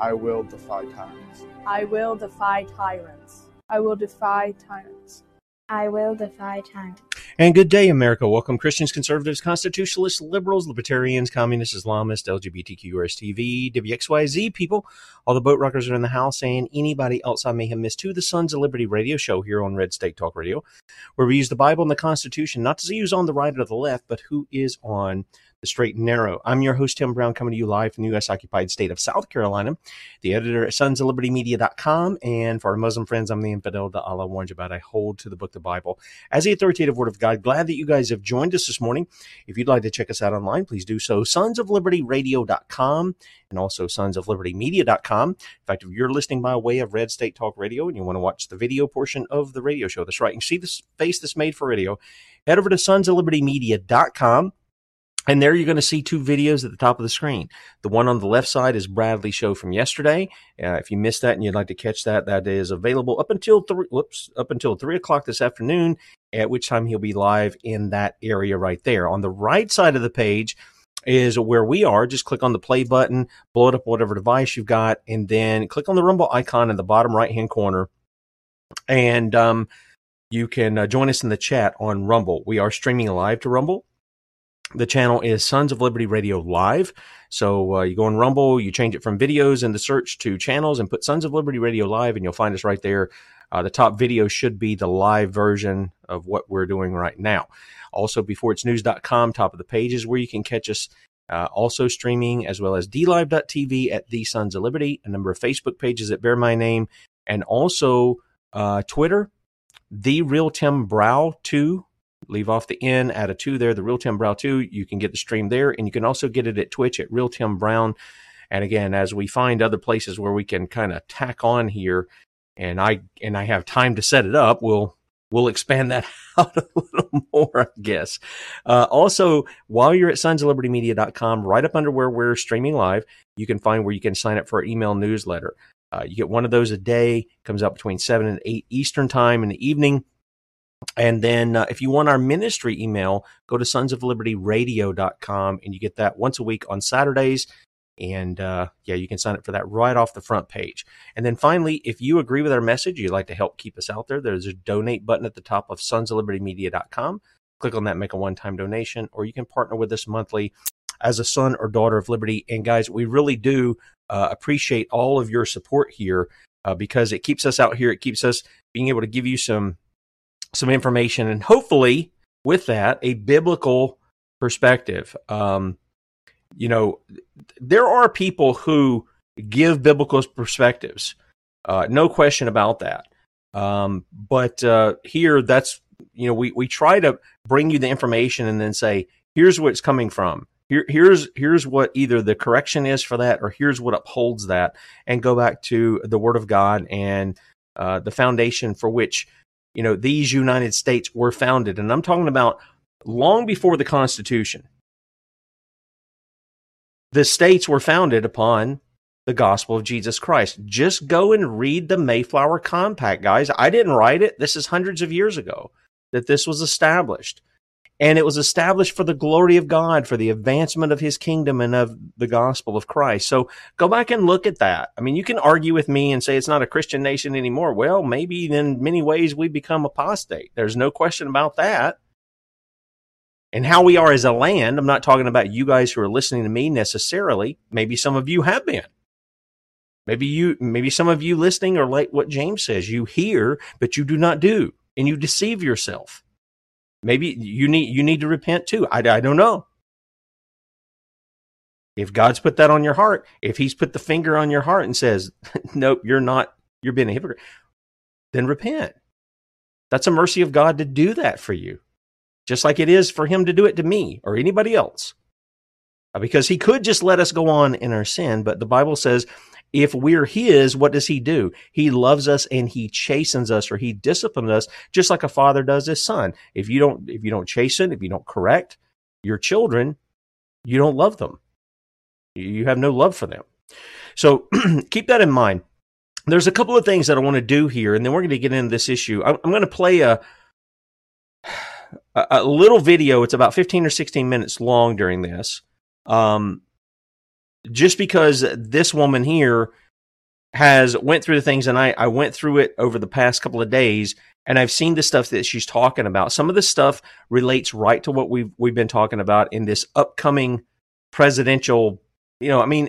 I will defy tyrants. I will defy tyrants. I will defy tyrants. I will defy tyrants. And good day, America. Welcome, Christians, conservatives, constitutionalists, liberals, libertarians, communists, Islamists, LGBTQ, RSTV, WXYZ people, all the boat rockers are in the house, and anybody else I may have missed to the Sons of Liberty radio show here on Red State Talk Radio, where we use the Bible and the Constitution, not to see who's on the right or the left, but who is on the straight and narrow. I'm your host, Tim Brown, coming to you live from the U.S. occupied state of South Carolina, the editor at sons of liberty media.com. And for our Muslim friends, I'm the infidel that Allah warns about. I hold to the book, the Bible, as the authoritative word of God. Glad that you guys have joined us this morning. If you'd like to check us out online, please do so. Sons of Liberty Radio.com and also sons of Liberty Media.com. In fact, if you're listening by way of Red State Talk Radio and you want to watch the video portion of the radio show, that's right, and see this face that's made for radio, head over to sons of Liberty Media.com. And there you're going to see two videos at the top of the screen. The one on the left side is Bradley's show from yesterday. Uh, if you missed that and you'd like to catch that, that is available up until three. Whoops, up until three o'clock this afternoon. At which time he'll be live in that area right there. On the right side of the page is where we are. Just click on the play button, blow it up whatever device you've got, and then click on the Rumble icon in the bottom right hand corner, and um, you can uh, join us in the chat on Rumble. We are streaming live to Rumble. The channel is Sons of Liberty Radio Live. So uh, you go on Rumble, you change it from videos in the search to channels and put Sons of Liberty Radio Live, and you'll find us right there. Uh, the top video should be the live version of what we're doing right now. Also, beforeitsnews.com, top of the page is where you can catch us. Uh, also streaming as well as dlive.tv at the Sons of Liberty, a number of Facebook pages that bear my name, and also uh, Twitter, the real Tim Brow 2 leave off the N, add a two there, the Real Tim Brown two. You can get the stream there, and you can also get it at Twitch at Real Tim Brown. And again, as we find other places where we can kind of tack on here, and I and I have time to set it up, we'll we'll expand that out a little more, I guess. Uh, also, while you're at sonsoflibertymedia.com, right up under where we're streaming live, you can find where you can sign up for our email newsletter. Uh, you get one of those a day, comes out between 7 and 8 Eastern Time in the evening. And then uh, if you want our ministry email, go to sonsoflibertyradio.com and you get that once a week on Saturdays. And uh, yeah, you can sign up for that right off the front page. And then finally, if you agree with our message, you'd like to help keep us out there, there's a donate button at the top of sonsoflibertymedia.com. Click on that, make a one time donation, or you can partner with us monthly as a son or daughter of liberty. And guys, we really do uh, appreciate all of your support here uh, because it keeps us out here. It keeps us being able to give you some some information and hopefully with that a biblical perspective. Um, you know, there are people who give biblical perspectives, uh, no question about that. Um, but uh, here, that's you know, we we try to bring you the information and then say, here's where it's coming from. Here, here's here's what either the correction is for that, or here's what upholds that, and go back to the Word of God and uh, the foundation for which you know these United States were founded. And I'm talking about long before the Constitution. The states were founded upon the gospel of Jesus Christ. Just go and read the Mayflower Compact, guys. I didn't write it. This is hundreds of years ago that this was established. And it was established for the glory of God, for the advancement of his kingdom and of the gospel of Christ. So go back and look at that. I mean, you can argue with me and say it's not a Christian nation anymore. Well, maybe in many ways we become apostate. There's no question about that. And how we are as a land, I'm not talking about you guys who are listening to me necessarily. Maybe some of you have been. Maybe you, maybe some of you listening are like what James says. You hear, but you do not do, and you deceive yourself. Maybe you need you need to repent too. I, I don't know. If God's put that on your heart, if He's put the finger on your heart and says, "Nope, you're not. You're being a hypocrite," then repent. That's a mercy of God to do that for you, just like it is for Him to do it to me or anybody else. Uh, because He could just let us go on in our sin, but the Bible says if we're his, what does he do? He loves us and he chastens us or he disciplines us just like a father does his son. If you don't, if you don't chasten, if you don't correct your children, you don't love them. You have no love for them. So keep that in mind. There's a couple of things that I want to do here, and then we're going to get into this issue. I'm, I'm going to play a, a, little video. It's about 15 or 16 minutes long during this. Um, just because this woman here has went through the things and I, I went through it over the past couple of days and I've seen the stuff that she's talking about. Some of the stuff relates right to what we've we've been talking about in this upcoming presidential, you know, I mean,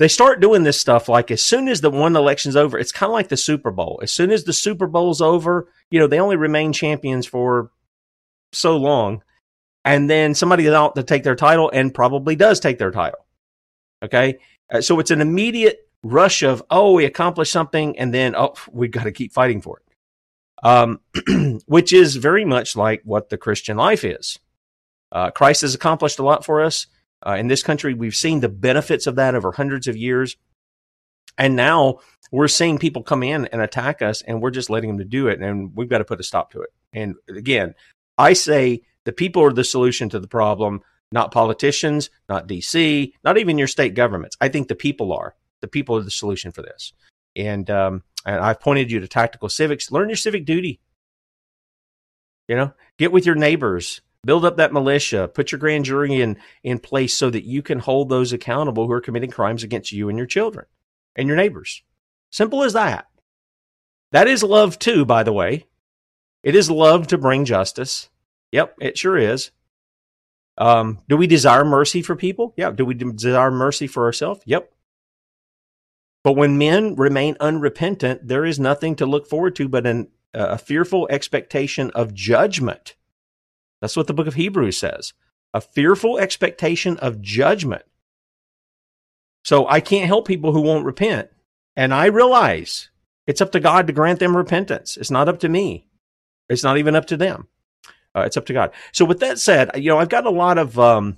they start doing this stuff like as soon as the one election's over, it's kind of like the Super Bowl. As soon as the Super Bowl's over, you know, they only remain champions for so long. And then somebody out to take their title and probably does take their title. Okay. Uh, so it's an immediate rush of, oh, we accomplished something, and then, oh, we've got to keep fighting for it. Um, which is very much like what the Christian life is. Uh, Christ has accomplished a lot for us. Uh, in this country, we've seen the benefits of that over hundreds of years. And now we're seeing people come in and attack us, and we're just letting them to do it. And we've got to put a stop to it. And again, I say the people are the solution to the problem not politicians, not DC, not even your state governments. I think the people are. The people are the solution for this. And, um, and I've pointed you to tactical civics. Learn your civic duty. You know, get with your neighbors, build up that militia, put your grand jury in, in place so that you can hold those accountable who are committing crimes against you and your children and your neighbors. Simple as that. That is love too, by the way. It is love to bring justice. Yep, it sure is. Um, do we desire mercy for people? Yeah. Do we desire mercy for ourselves? Yep. But when men remain unrepentant, there is nothing to look forward to but an, a fearful expectation of judgment. That's what the book of Hebrews says. A fearful expectation of judgment. So I can't help people who won't repent. And I realize it's up to God to grant them repentance. It's not up to me. It's not even up to them. Uh, it's up to God. So with that said, you know, I've got a lot of um,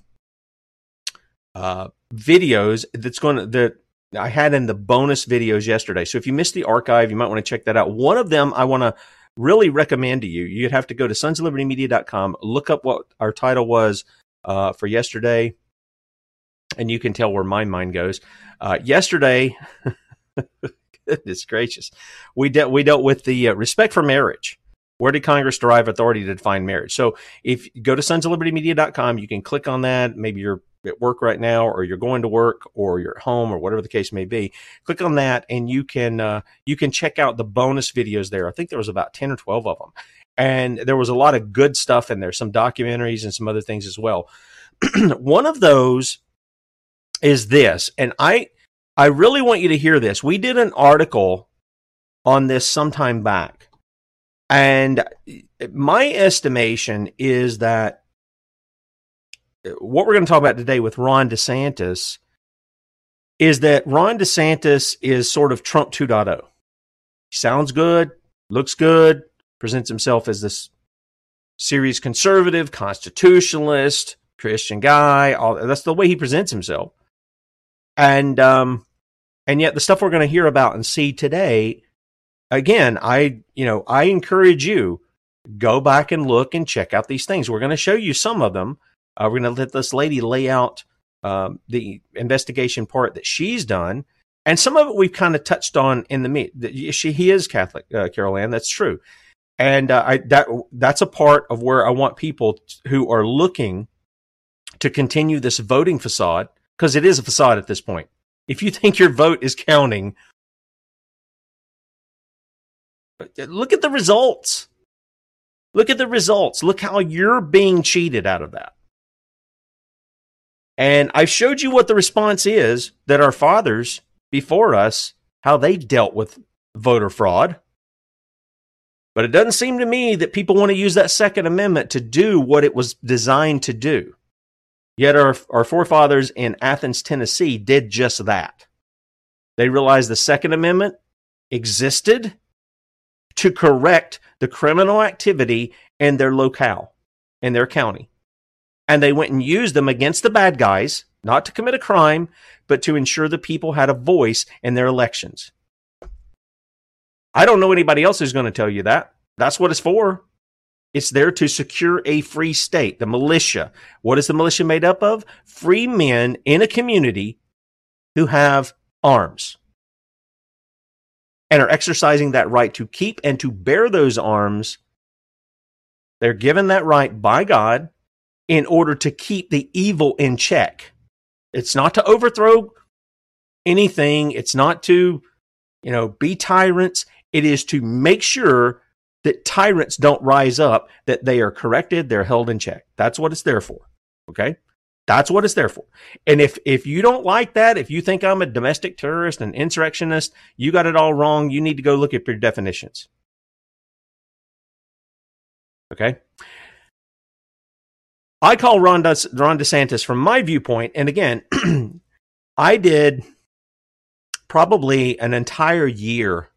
uh, videos that's going to that I had in the bonus videos yesterday. So if you missed the archive, you might want to check that out. One of them I want to really recommend to you. You'd have to go to sonsoflibertymedia.com, look up what our title was uh, for yesterday, and you can tell where my mind goes. Uh, yesterday, goodness gracious, we dealt we dealt with the uh, respect for marriage. Where did Congress derive authority to define marriage? So if you go to sonsoflibertymedia.com, you can click on that. Maybe you're at work right now, or you're going to work, or you're at home, or whatever the case may be, click on that, and you can uh, you can check out the bonus videos there. I think there was about ten or twelve of them, and there was a lot of good stuff in there, some documentaries and some other things as well. One of those is this, and I I really want you to hear this. We did an article on this sometime back. And my estimation is that what we're going to talk about today with Ron DeSantis is that Ron DeSantis is sort of Trump 2.0. He sounds good, looks good, presents himself as this serious conservative, constitutionalist, Christian guy. All that's the way he presents himself. And um, and yet the stuff we're going to hear about and see today, again, I you know I encourage you go back and look and check out these things. We're going to show you some of them. Uh, we're going to let this lady lay out um, the investigation part that she's done, and some of it we've kind of touched on in the meet. She he is Catholic, uh, Carol Ann. That's true, and uh, I that that's a part of where I want people who are looking to continue this voting facade because it is a facade at this point. If you think your vote is counting, look at the results. Look at the results. Look how you're being cheated out of that. And I've showed you what the response is that our fathers before us, how they dealt with voter fraud. But it doesn't seem to me that people want to use that Second Amendment to do what it was designed to do. Yet our, our forefathers in Athens, Tennessee did just that. They realized the Second Amendment existed to correct the criminal activity in their locale, in their county. And they went and used them against the bad guys, not to commit a crime, but to ensure the people had a voice in their elections. I don't know anybody else who's going to tell you that. That's what it's for. It's there to secure a free state, the militia. What is the militia made up of? Free men in a community who have arms and are exercising that right to keep and to bear those arms. They're given that right by God in order to keep the evil in check. It's not to overthrow anything. It's not to, you know, be tyrants. It is to make sure that tyrants don't rise up, that they are corrected, they're held in check. That's what it's there for. Okay? That's what it's there for. And if if you don't like that, if you think I'm a domestic terrorist, an insurrectionist, you got it all wrong. You need to go look at your definitions. Okay? I call Ron, De- Ron DeSantis from my viewpoint, and again, I did probably an entire year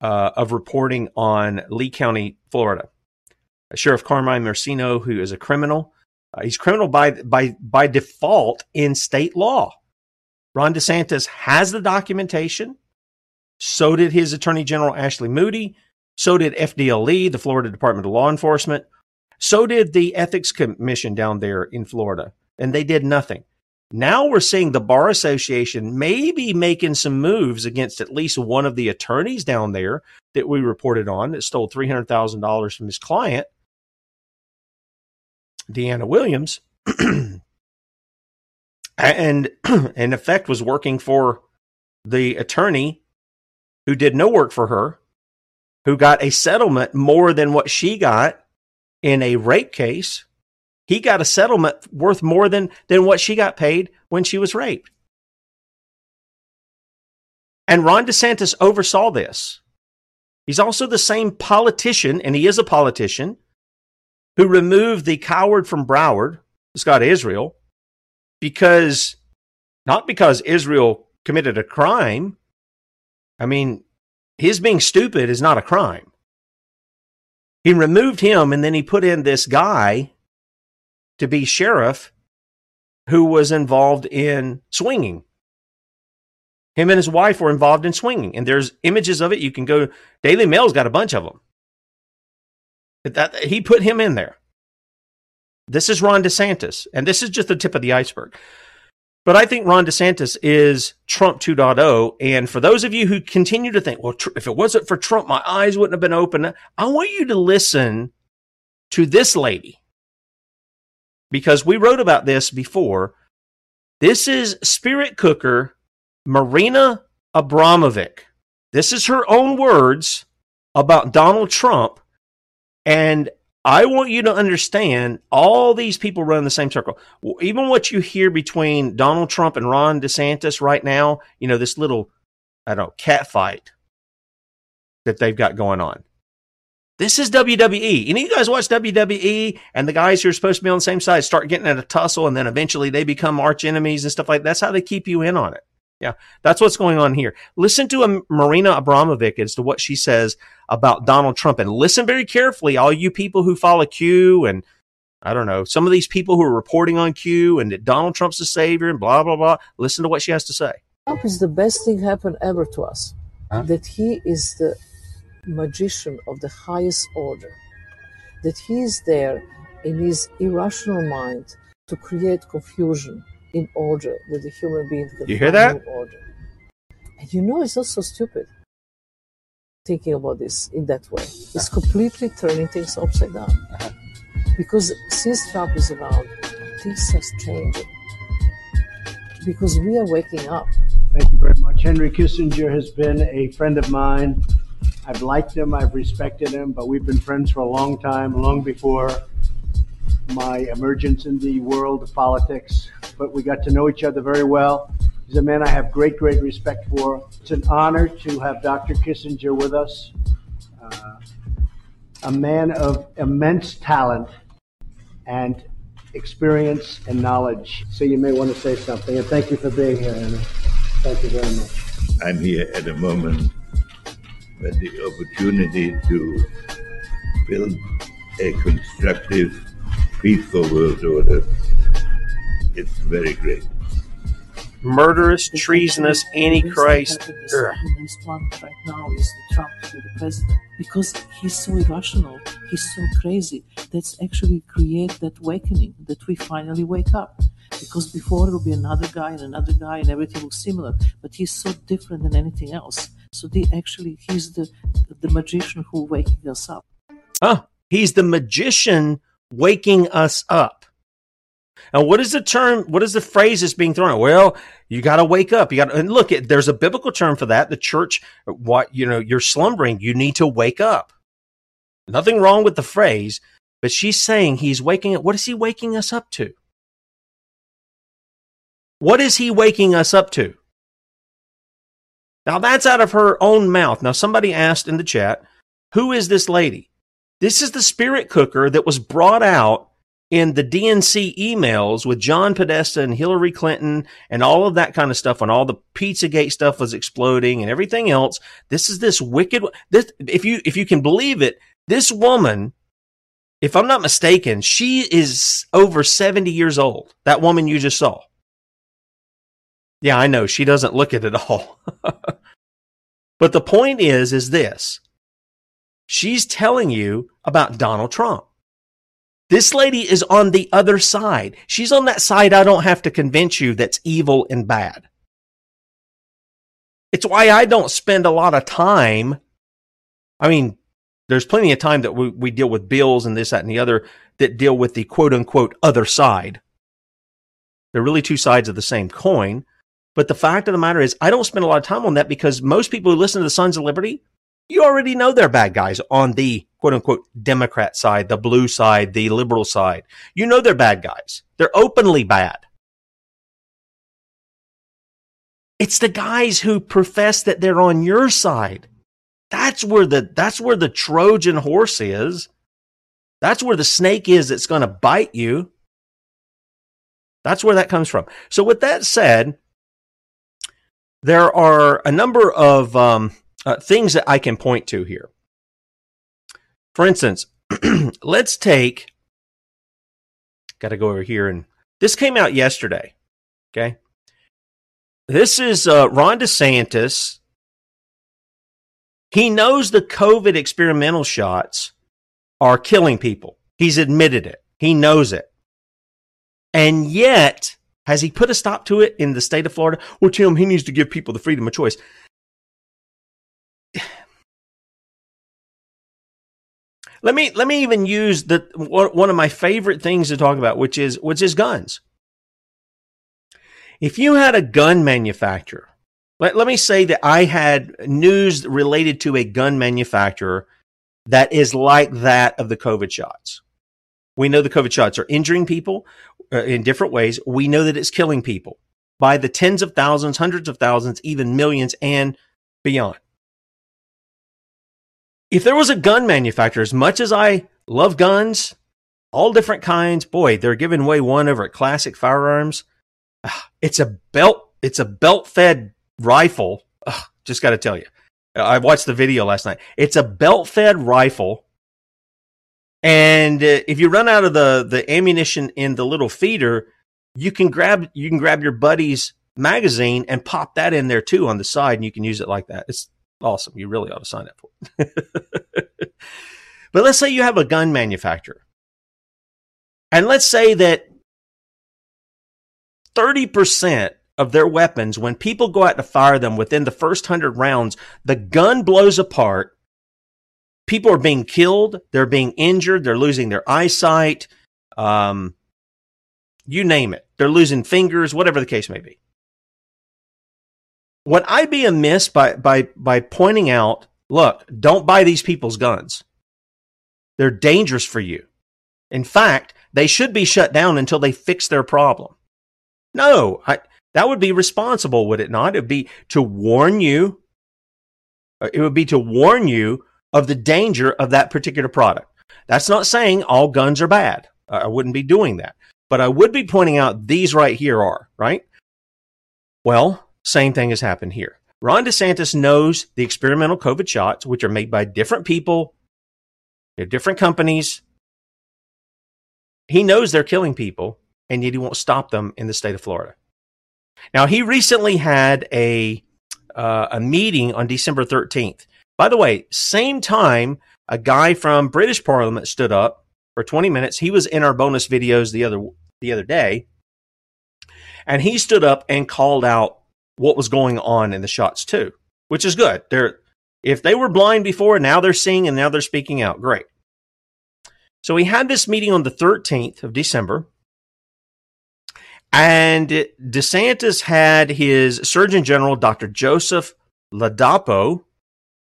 uh, of reporting on Lee County, Florida. Sheriff Carmine Marceno, who is a criminal, uh, he's criminal by by by default in state law. Ron DeSantis has the documentation. So did his Attorney General Ashley Moody. So did FDLE, the Florida Department of Law Enforcement. So did the Ethics Commission down there in Florida, and they did nothing. Now we're seeing the Bar Association maybe making some moves against at least one of the attorneys down there that we reported on that stole $300,000 from his client, Deanna Williams, and in effect was working for the attorney who did no work for her, who got a settlement more than what she got in a rape case he got a settlement worth more than, than what she got paid when she was raped. And Ron DeSantis oversaw this. He's also the same politician, and he is a politician, who removed the coward from Broward, Scott Israel, because not because Israel committed a crime. I mean, his being stupid is not a crime. He removed him and then he put in this guy to be sheriff who was involved in swinging. Him and his wife were involved in swinging, and there's images of it. You can go. Daily Mail's got a bunch of them. That he put him in there. This is Ron DeSantis, and this is just the tip of the iceberg. But I think Ron DeSantis is Trump 2.0. And for those of you who continue to think, well, if it wasn't for Trump, my eyes wouldn't have been open. I want you to listen to this lady because we wrote about this before. This is spirit cooker Marina Abramovic. This is her own words about Donald Trump. And I want you to understand all these people run in the same circle. Even what you hear between Donald Trump and Ron DeSantis right now, you know, this little, I don't know, cat fight that they've got going on. This is WWE. Of you guys watch WWE and the guys who are supposed to be on the same side start getting at a tussle and then eventually they become arch enemies and stuff like that. That's how they keep you in on it. Yeah, that's what's going on here. Listen to a Marina Abramovic as to what she says about Donald Trump and listen very carefully, all you people who follow Q and I don't know, some of these people who are reporting on Q and that Donald Trump's the savior and blah, blah, blah. Listen to what she has to say. Trump is the best thing happened ever to us. Huh? That he is the magician of the highest order. That he is there in his irrational mind to create confusion in order that the human being can you hear that order. And you know, it's not so stupid thinking about this in that way. It's completely turning things upside down. Uh-huh. Because since Trump is around, things are changing. Because we are waking up. Thank you very much. Henry Kissinger has been a friend of mine. I've liked him, I've respected him, but we've been friends for a long time, long before my emergence in the world of politics, but we got to know each other very well. He's a man I have great, great respect for. It's an honor to have Dr. Kissinger with us, uh, a man of immense talent and experience and knowledge. So you may want to say something. And thank you for being here, Anna. Thank you very much. I'm here at a moment when the opportunity to build a constructive peaceful world order. It's very great. Murderous, treasonous, antichrist. The best one right now is Trump to be the president because he's so irrational, he's so crazy. That's actually create that awakening that we finally wake up. Because before it will be another guy and another guy and everything looks similar, but he's so different than anything else. So they actually he's the the magician who waking us up. Oh, he's the magician waking us up. And what is the term? What is the phrase that's being thrown? Well, you got to wake up. You got to, and look, there's a biblical term for that. The church, what, you know, you're slumbering. You need to wake up. Nothing wrong with the phrase, but she's saying he's waking up. What is he waking us up to? What is he waking us up to? Now that's out of her own mouth. Now somebody asked in the chat, who is this lady? This is the spirit cooker that was brought out in the DNC emails with John Podesta and Hillary Clinton and all of that kind of stuff when all the Pizzagate stuff was exploding and everything else. This is this wicked this if you if you can believe it, this woman if I'm not mistaken, she is over 70 years old. That woman you just saw. Yeah, I know she doesn't look it at all. but the point is is this. She's telling you about Donald Trump. This lady is on the other side. She's on that side I don't have to convince you that's evil and bad. It's why I don't spend a lot of time. I mean, there's plenty of time that we, we deal with bills and this, that, and the other that deal with the quote unquote other side. They're really two sides of the same coin. But the fact of the matter is, I don't spend a lot of time on that because most people who listen to the Sons of Liberty, you already know they're bad guys on the quote unquote Democrat side, the blue side, the liberal side. You know they're bad guys. They're openly bad. It's the guys who profess that they're on your side. That's where the that's where the Trojan horse is. That's where the snake is that's going to bite you. That's where that comes from. So with that said, there are a number of um, uh, things that I can point to here. For instance, let's take, got to go over here, and this came out yesterday. Okay. This is uh, Ron DeSantis. He knows the COVID experimental shots are killing people. He's admitted it. He knows it. And yet, has he put a stop to it in the state of Florida? Well, Tim, he needs to give people the freedom of choice. Let me let me even use the one of my favorite things to talk about, which is which is guns. If you had a gun manufacturer, let, let me say that I had news related to a gun manufacturer that is like that of the COVID shots. We know the COVID shots are injuring people uh, in different ways. We know that it's killing people by the tens of thousands, hundreds of thousands, even millions and beyond. If there was a gun manufacturer, as much as I love guns, all different kinds, boy, they're giving away one over at Classic Firearms. It's a belt. It's a belt fed rifle. Ugh, just got to tell you, I watched the video last night. It's a belt fed rifle. And uh, if you run out of the, the ammunition in the little feeder, you can grab you can grab your buddy's magazine and pop that in there too on the side, and you can use it like that. It's awesome. You really ought to sign up for it. but let's say you have a gun manufacturer, and let's say that 30% of their weapons, when people go out to fire them within the first 100 rounds, the gun blows apart. People are being killed. They're being injured. They're losing their eyesight. Um, you name it. They're losing fingers, whatever the case may be. Would I be amiss by, by, by pointing out, look, don't buy these people's guns? They're dangerous for you. In fact, they should be shut down until they fix their problem. No, I, that would be responsible, would it not? It would be to warn you. Uh, it would be to warn you of the danger of that particular product. That's not saying all guns are bad. I wouldn't be doing that. But I would be pointing out these right here are, right? Well, same thing has happened here. Ron DeSantis knows the experimental COVID shots, which are made by different people, different companies. He knows they're killing people and yet he won't stop them in the state of Florida. Now, he recently had a uh, a meeting on December 13th. By the way, same time a guy from British Parliament stood up for 20 minutes. He was in our bonus videos the other the other day, and he stood up and called out what was going on in the shots too, which is good. They're if they were blind before, now they're seeing and now they're speaking out. Great. So we had this meeting on the 13th of December. And DeSantis had his Surgeon General, Dr. Joseph Ladapo.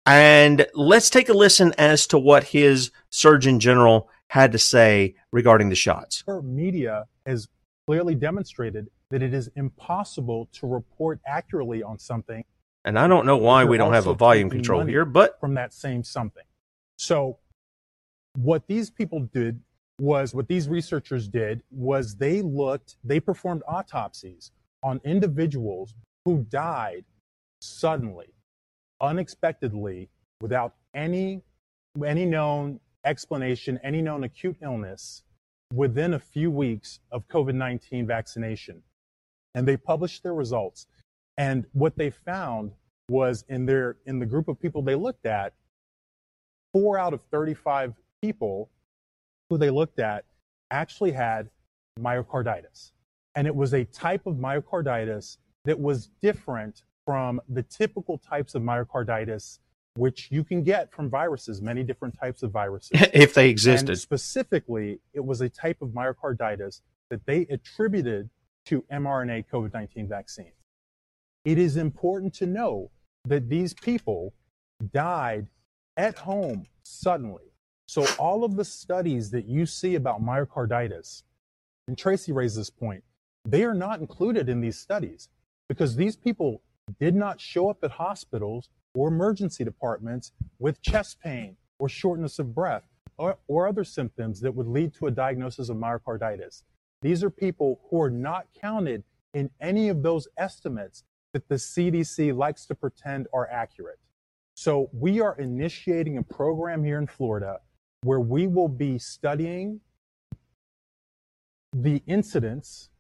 And let's take a listen as to what his Surgeon General had to say regarding the shots. Our Media has clearly demonstrated that it is impossible to report accurately on something. And I don't know why we don't have a volume control here, but from that same something. So what these people did was what these researchers did was they looked, they performed autopsies on individuals who died suddenly, unexpectedly, without any any known explanation, any known acute illness within a few weeks of COVID-19 vaccination. And they published their results. And what they found was in their in the group of people they looked at, four out of 35 people who they looked at actually had myocarditis. And it was a type of myocarditis that was different from the typical types of myocarditis which you can get from viruses, many different types of viruses. if they existed. And specifically, it was a type of myocarditis that they attributed to mRNA COVID 19 vaccines. It is important to know that these people died at home suddenly so all of the studies that you see about myocarditis, and Tracy raised this point, they are not included in these studies because these people did not show up at hospitals or emergency departments with chest pain or shortness of breath or, or other symptoms that would lead to a diagnosis of myocarditis. These are people who are not counted in any of those estimates that the CDC likes to pretend are accurate. So we are initiating a program here in Florida where we will be studying the incidence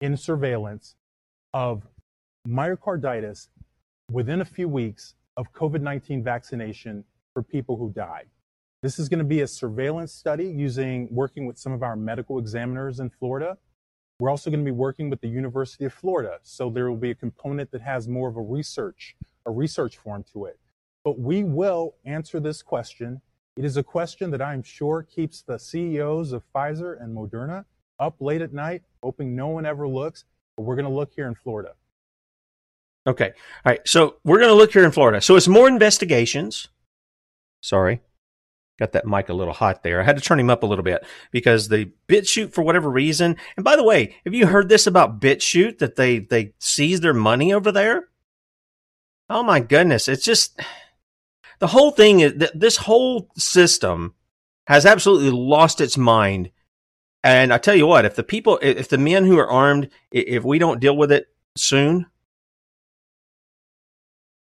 in surveillance of myocarditis within a few weeks of COVID 19 vaccination for people who died. This is going to be a surveillance study using working with some of our medical examiners in Florida. We're also going to be working with the University of Florida, so there will be a component that has more of a research, a research form to it. But we will answer this question It is a question that I'm sure keeps the CEOs of Pfizer and Moderna up late at night, hoping no one ever looks. But we're going to look here in Florida. Okay. All right. So we're going to look here in Florida. So it's more investigations. Sorry. Got that mic a little hot there. I had to turn him up a little bit because the BitChute, for whatever reason, and by the way, have you heard this about BitChute that they they seized their money over there? Oh my goodness! It's just the whole thing is that this whole system has absolutely lost its mind. And I tell you what, if the people, if the men who are armed, if we don't deal with it soon,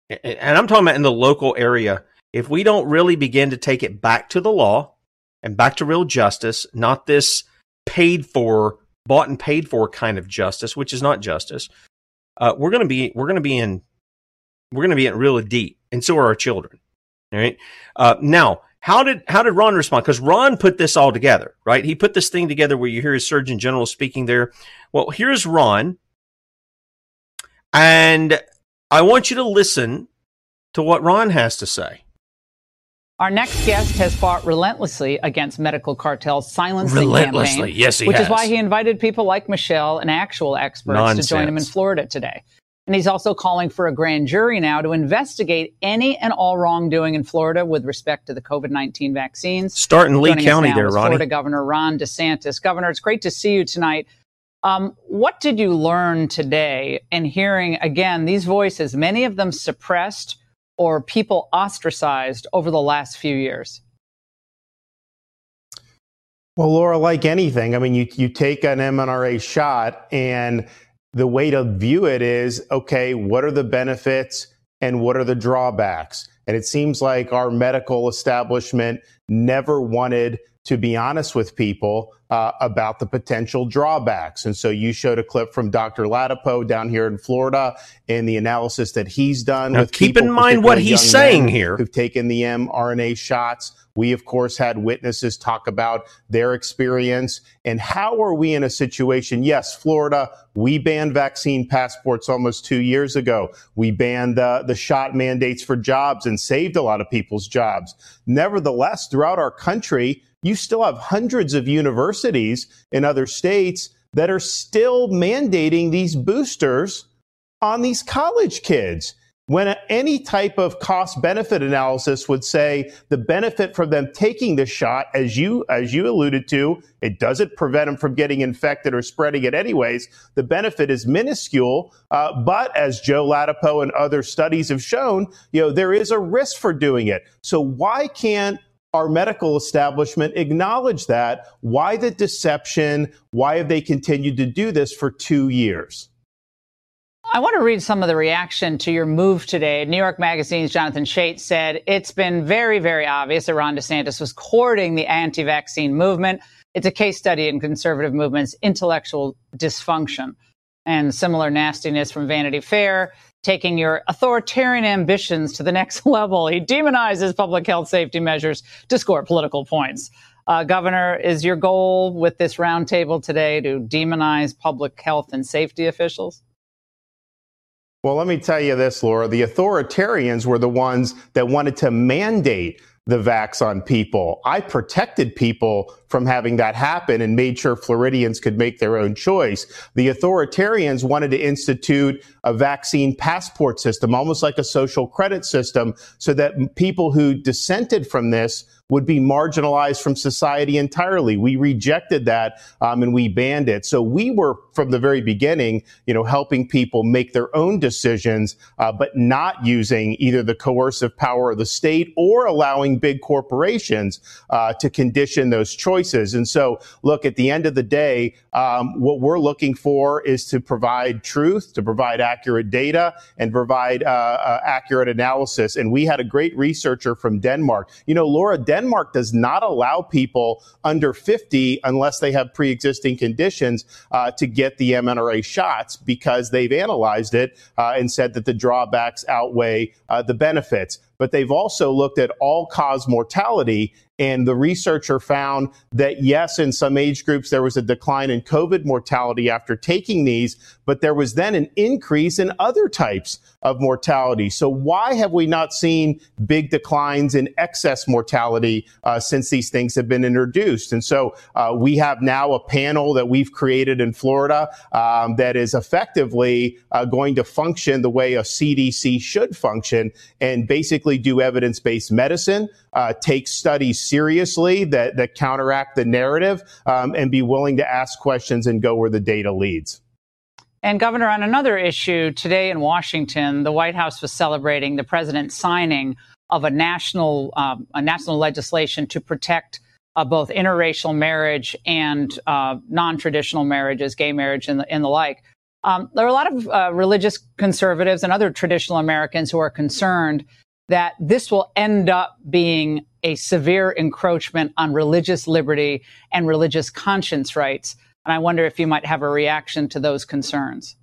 and I'm talking about in the local area, if we don't really begin to take it back to the law and back to real justice, not this paid for, bought and paid for kind of justice, which is not justice, uh, we're going to be we're to be in we're to be in really deep, and so are our children. All right. Uh, now, how did how did Ron respond? Because Ron put this all together, right? He put this thing together where you hear his Surgeon General speaking there. Well, here's Ron, and I want you to listen to what Ron has to say. Our next guest has fought relentlessly against medical cartels' silencing relentlessly. campaign. Yes, he which has. is why he invited people like Michelle and actual experts Nonsense. to join him in Florida today. And he's also calling for a grand jury now to investigate any and all wrongdoing in Florida with respect to the COVID 19 vaccines. Start in Lee County there, Ronnie. Florida Governor Ron DeSantis. Governor, it's great to see you tonight. Um, what did you learn today in hearing, again, these voices, many of them suppressed or people ostracized over the last few years? Well, Laura, like anything, I mean, you, you take an mRNA shot, and the way to view it is okay, what are the benefits and what are the drawbacks? And it seems like our medical establishment never wanted to be honest with people uh, about the potential drawbacks. And so you showed a clip from Dr. Ladapo down here in Florida and the analysis that he's done. Now, with keep people, in mind what he's saying here. Who've taken the mRNA shots. We, of course, had witnesses talk about their experience. And how are we in a situation? Yes, Florida, we banned vaccine passports almost two years ago. We banned the, the shot mandates for jobs and saved a lot of people's jobs. Nevertheless, throughout our country, you still have hundreds of universities in other states that are still mandating these boosters on these college kids. When any type of cost benefit analysis would say the benefit from them taking the shot as you as you alluded to it doesn't prevent them from getting infected or spreading it anyways. The benefit is minuscule uh, but as joe Ladapo and other studies have shown you know there is a risk for doing it. So why can't our medical establishment acknowledge that why the deception why have they continued to do this for two years I want to read some of the reaction to your move today. New York Magazine's Jonathan Chait said it's been very, very obvious that Ron DeSantis was courting the anti vaccine movement. It's a case study in conservative movements' intellectual dysfunction and similar nastiness from Vanity Fair, taking your authoritarian ambitions to the next level. He demonizes public health safety measures to score political points. Uh, Governor, is your goal with this roundtable today to demonize public health and safety officials? Well, let me tell you this, Laura. The authoritarians were the ones that wanted to mandate the vax on people. I protected people from having that happen and made sure Floridians could make their own choice. The authoritarians wanted to institute a vaccine passport system, almost like a social credit system, so that people who dissented from this would be marginalized from society entirely. We rejected that um, and we banned it. So we were from the very beginning, you know, helping people make their own decisions, uh, but not using either the coercive power of the state or allowing big corporations uh, to condition those choices. And so, look, at the end of the day, um, what we're looking for is to provide truth, to provide accurate data, and provide uh, uh, accurate analysis. And we had a great researcher from Denmark. You know, Laura, Denmark does not allow people under 50 unless they have pre-existing conditions uh, to get the MNRA shots because they've analyzed it uh, and said that the drawbacks outweigh uh, the benefits. but they've also looked at all cause mortality. And the researcher found that yes, in some age groups, there was a decline in COVID mortality after taking these, but there was then an increase in other types of mortality. So why have we not seen big declines in excess mortality uh, since these things have been introduced? And so uh, we have now a panel that we've created in Florida um, that is effectively uh, going to function the way a CDC should function and basically do evidence-based medicine, uh, take studies seriously that, that counteract the narrative, um, and be willing to ask questions and go where the data leads. And, Governor, on another issue, today in Washington, the White House was celebrating the president's signing of a national, um, a national legislation to protect uh, both interracial marriage and uh, non-traditional marriages, gay marriage, and the, and the like. Um, there are a lot of uh, religious conservatives and other traditional Americans who are concerned that this will end up being a severe encroachment on religious liberty and religious conscience rights. And I wonder if you might have a reaction to those concerns.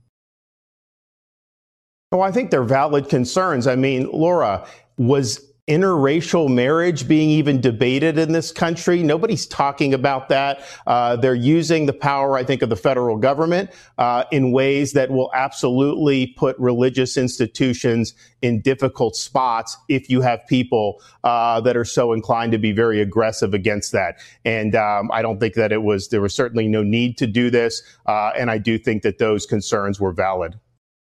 Well, I think they're valid concerns. I mean, Laura, was interracial marriage being even debated in this country. Nobody's talking about that. Uh, they're using the power, I think, of the federal government uh, in ways that will absolutely put religious institutions in difficult spots if you have people uh, that are so inclined to be very aggressive against that. And um, I don't think that it was, there was certainly no need to do this. Uh, and I do think that those concerns were valid.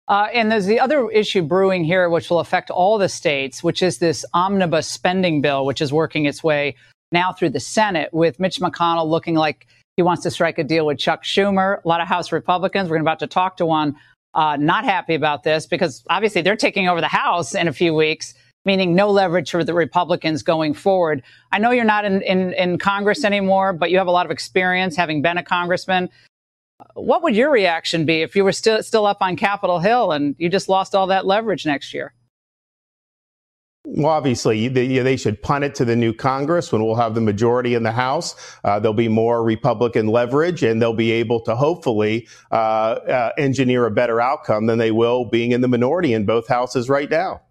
Uh, and there's the other issue brewing here, which will affect all the states, which is this omnibus spending bill, which is working its way now through the Senate with Mitch McConnell looking like he wants to strike a deal with Chuck Schumer. A lot of House Republicans, we're about to talk to one, uh, not happy about this because obviously they're taking over the House in a few weeks, meaning no leverage for the Republicans going forward. I know you're not in, in, in Congress anymore, but you have a lot of experience having been a congressman. What would your reaction be if you were still still up on Capitol Hill and you just lost all that leverage next year? Well, obviously, they, they, should punt it to the new Congress when we'll have the majority in the House. Uh, there'll be more Republican leverage, and they'll be able to hopefully uh, uh, engineer a better outcome than they will being in the minority in both houses right now.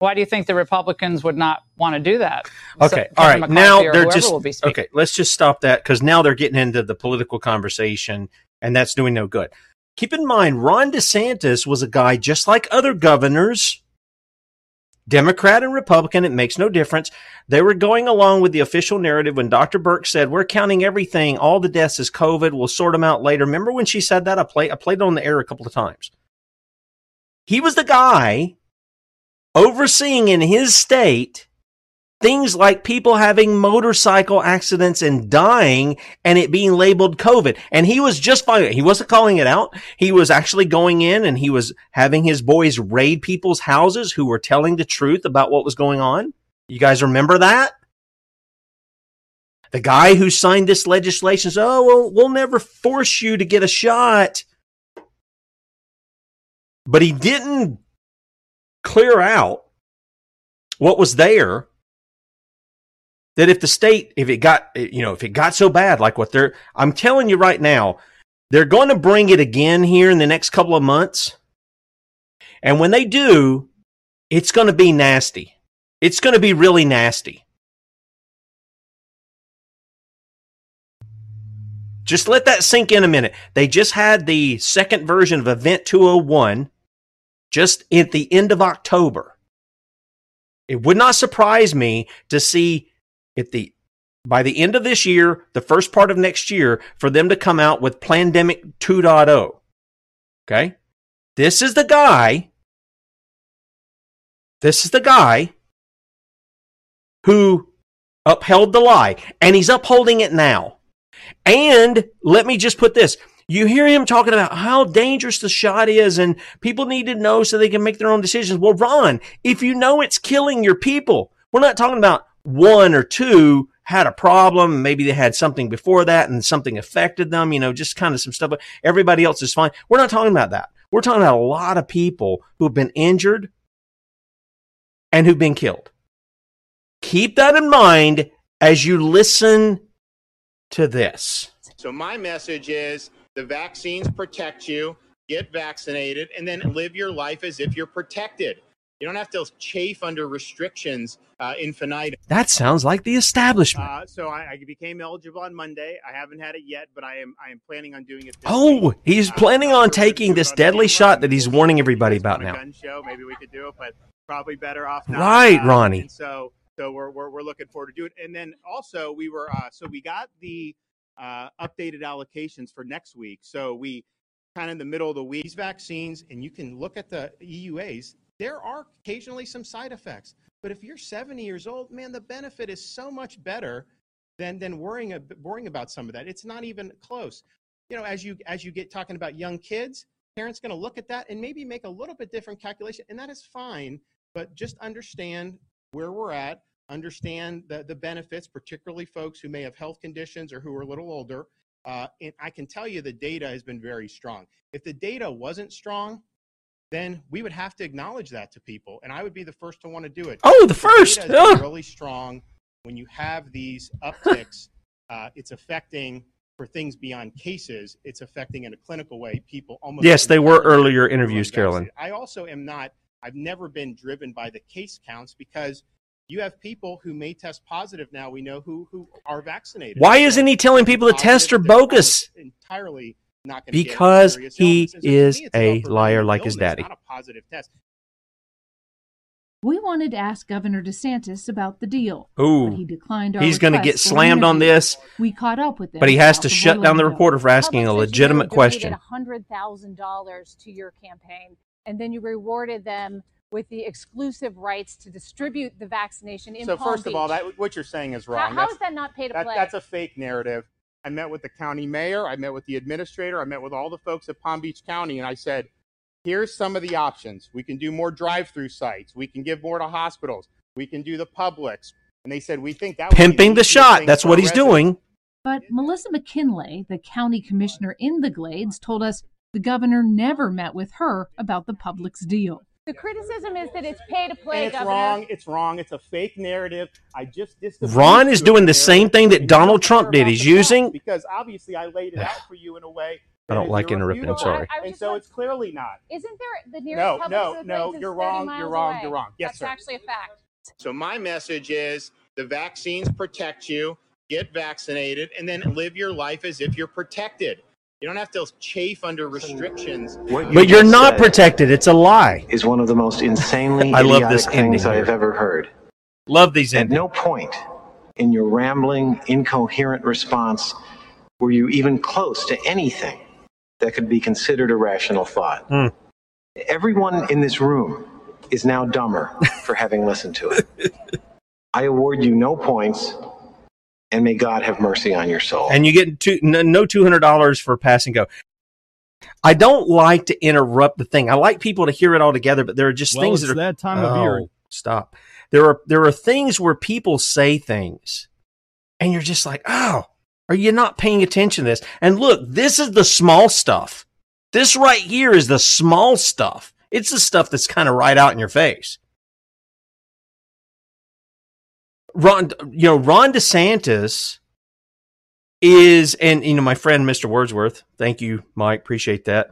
Why do you think the Republicans would not want to do that? Okay, so, all right. Now they're just okay. Let's just stop that because now they're getting into the political conversation, and that's doing no good. Keep in mind, Ron DeSantis was a guy just like other governors, Democrat and Republican. It makes no difference. They were going along with the official narrative when Dr. Birx said, "We're counting everything. All the deaths is COVID. We'll sort them out later." Remember when she said that? I played. I played it on the air a couple of times. He was the guy overseeing in his state things like people having motorcycle accidents and dying and it being labeled COVID. And he was just fine. He wasn't calling it out. He was actually going in and he was having his boys raid people's houses who were telling the truth about what was going on. You guys remember that? The guy who signed this legislation says, Oh, well, we'll never force you to get a shot. But he didn't clear out what was there that if the state if it got eh, you know if it got so bad like what they're i'm telling you right now they're going to bring it again here in the next couple of months. And when they do it's going to be nasty. It's going to be really nasty. Just let that sink in a minute. They just had the second version of event 201 just at the end of October. It would not surprise me to see at the by the end of this year, the first part of next year, for them to come out with Plandemic 2.0. Okay? This is the guy. This is the guy who upheld the lie, and he's upholding it now. And let me just put this you hear him talking about how dangerous the shot is and people need to know so they can make their own decisions. Well, Ron, if you know it's killing your people, we're not talking about one or two had a problem. Maybe they had something before that and something affected them, you know, just kind of some stuff. But everybody else is fine. We're not talking about that. We're talking about a lot of people who have been injured and who've been killed. Keep that in mind as you listen to this. So my message is the vaccines protect you. Get vaccinated and then live your life as if you're protected. You don't have to chafe under restrictions uh, infinitum. That sounds like the establishment. Uh, so I, I became eligible on Monday. I haven't had it yet, but I am I am planning on doing it. Oh, week. he's planning on taking this deadly shot that he's warning everybody about now. gun show. Maybe we could do it, but probably better off not. Right, Uh, Ronnie. And so, so we're, we're we're looking forward to do it. And then also we were uh, so we got the uh, updated allocations for next week. So we kind of in the middle of the week these vaccines, and you can look at the EUAs. There are occasionally some side effects, but if you're 70 years old, man, the benefit is so much better than than worrying worrying about some of that. It's not even close. You know, as you as you get talking about young kids, parents going to look at that and maybe make a little bit different calculation, and that is fine. But just understand where we're at, understand the the benefits, particularly folks who may have health conditions or who are a little older. Uh, and I can tell you the data has been very strong. If the data wasn't strong, then we would have to acknowledge that to people, and I would be the first to want to do it. Oh, the first! has really strong. When you have these upticks, uh, it's affecting for things beyond cases. It's affecting in a clinical way people almost. Yes, they were earlier interviews, Carolyn. I also am not. I've never been driven by the case counts because you have people who may test positive now. We know who who are vaccinated. Why isn't he telling people to test are bogus? entirely not going to Because get he illness. And so to is a liar preventing like his daddy. Not a positive test. We wanted to ask Governor DeSantis about the deal. Ooh. but he declined our He's gonna get slammed on this, We caught up with him. but he has to shut down the Orlando. reporter for asking a legitimate question. hundred thousand dollars to your campaign, and then you rewarded them with the exclusive rights to distribute the vaccination in so Palm first of all, that what you're saying is wrong. how That's- is that not pay to that- play? That's a fake narrative. I met with the county mayor. I met with the administrator. I met with all the folks at Palm Beach County, and I said, "Here's some of the options. We can do more drive-through sites. We can give more to hospitals. We can do the Publix." And they said, "We think that would be Pimping the shot. That's what he's residents." doing. But Melissa McKinlay, the county commissioner in the Glades, told us the governor never met with her about the Publix deal. The criticism is that it's pay to play, And it's Governor. wrong. It's wrong. It's a fake narrative. I just Ron is doing the the same thing that Donald Trump did. He's using. because obviously I laid it out for you in a way. I don't like interrupting. I'm sorry. I was And so like- it's clearly not. Isn't there the No, nearest Publix no, no, you're wrong, you're wrong, away. you're wrong. Yes, That's sir. actually a fact. So my message is the vaccines protect you. Get vaccinated and then live your life as if you're protected. You don't have to chafe under restrictions. But you're not protected. It's a lie. is one of the most insanely I love idiotic this things I have ever heard. Love these At no point in your rambling, incoherent response were you even close to anything that could be considered a rational thought. Hmm. Everyone in this room is now dumber for having listened to it. I award you no points, and may God have mercy on your soul. and you get two, no, no two hundred dollars for pass and go. I don't like to interrupt the thing. I like people to hear it all together, but there are just Well, things it's that are that time of year. Oh, Stop. There are there are things where people say things, and you're just like, oh, are you not paying attention to this? And look, this is the small stuff. This right here is the small stuff. It's the stuff that's kind of right out in your face. Ron, you know, Ron DeSantis is, and you know, my friend Mr. Wordsworth, thank you, Mike, appreciate that.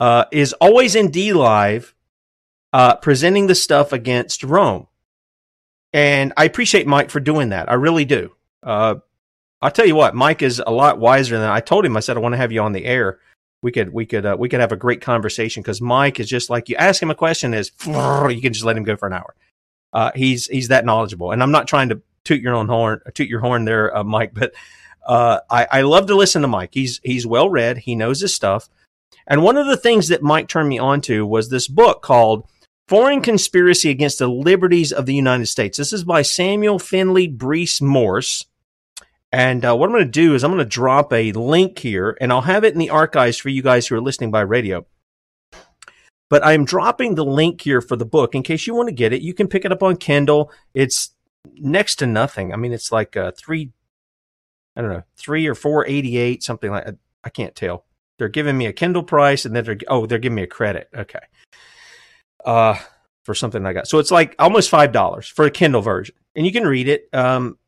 Uh, is always in DLive, uh, presenting the stuff against Rome, and I appreciate Mike for doing that. I really do. Uh, I'll tell you what, Mike is a lot wiser than I told him. I said I want to have you on the air. We could, we could, uh, we could have a great conversation because Mike is just like you ask him a question, is you can just let him go for an hour. Uh, he's he's that knowledgeable, and I'm not trying to toot your own horn, toot your horn there, uh, Mike. But uh, I, I love to listen to Mike. He's he's well read. He knows his stuff. And one of the things that Mike turned me on to was this book called "Foreign Conspiracy Against the Liberties of the United States." This is by Samuel Finley Breese Morse. And uh, what I'm going to do is I'm going to drop a link here, and I'll have it in the archives for you guys who are listening by radio but I'm dropping the link here for the book in case you want to get it. You can pick it up on Kindle. It's next to nothing. I mean, it's like uh, three, I don't know, three or four eighty eight, something like. I can't tell. They're giving me a Kindle price, and then they're oh, they're giving me a credit. Okay, uh, for something I got. So it's like almost five dollars for a Kindle version, and you can read it. Um,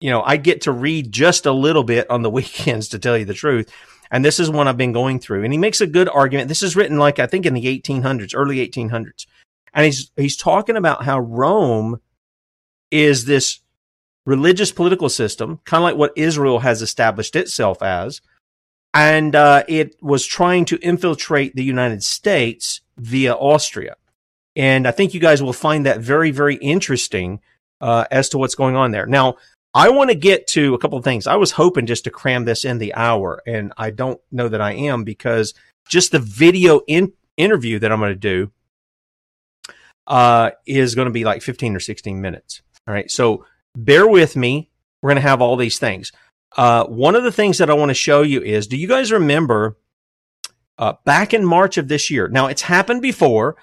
you know, I get to read just a little bit on the weekends, to tell you the truth. And this is one I've been going through. And he makes a good argument. This is written like, I think in the 1800s, early 1800s. and he's he's talking about how Rome is this religious political system, kind of like what Israel has established itself as, and uh, it was trying to infiltrate the United States via Austria. And I think you guys will find that very, very interesting uh, as to what's going on there. Now, I want to get to a couple of things. I was hoping just to cram this in the hour, and I don't know that I am because just the video in- interview that I'm going to do uh, is going to be like 15 or 16 minutes. All right. So bear with me. We're going to have all these things. Uh, one of the things that I want to show you is do you guys remember uh, back in March of this year? Now, it's happened before,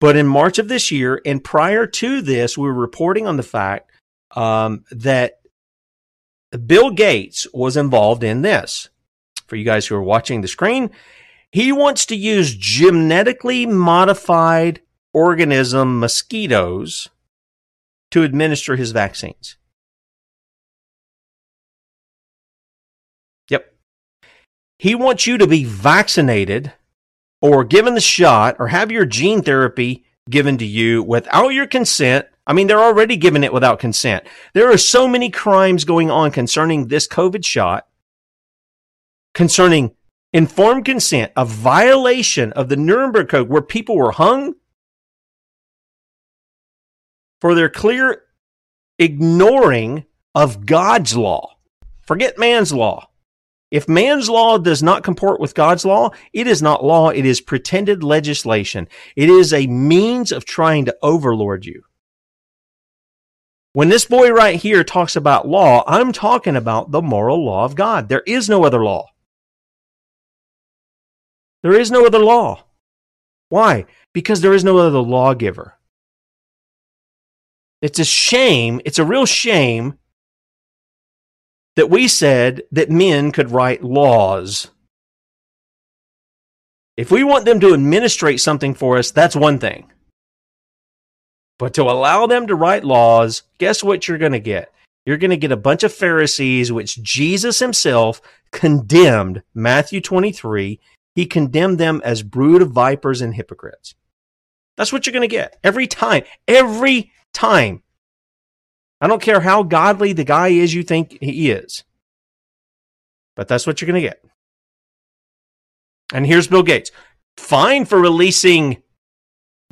but in March of this year, and prior to this, we were reporting on the fact um, that Bill Gates was involved in this. For you guys who are watching the screen, he wants to use genetically modified organism mosquitoes to administer his vaccines. Yep. He wants you to be vaccinated or given the shot or have your gene therapy given to you without your consent. I mean, they're already giving it without consent. There are so many crimes going on concerning this COVID shot, concerning informed consent, a violation of the Nuremberg Code where people were hung for their clear ignoring of God's law. Forget man's law. If man's law does not comport with God's law, it is not law. It is pretended legislation. It is a means of trying to overlord you. When this boy right here talks about law, I'm talking about the moral law of God. There is no other law. There is no other law. Why? Because there is no other lawgiver. It's a shame. It's a real shame that we said that men could write laws. If we want them to administrate something for us, that's one thing. But to allow them to write laws, guess what you're going to get? You're going to get a bunch of Pharisees, which Jesus himself condemned. Matthew 23, he condemned them as brood of vipers and hypocrites. That's what you're going to get every time. Every time. I don't care how godly the guy is you think he is. But that's what you're going to get. And here's Bill Gates. Fine for releasing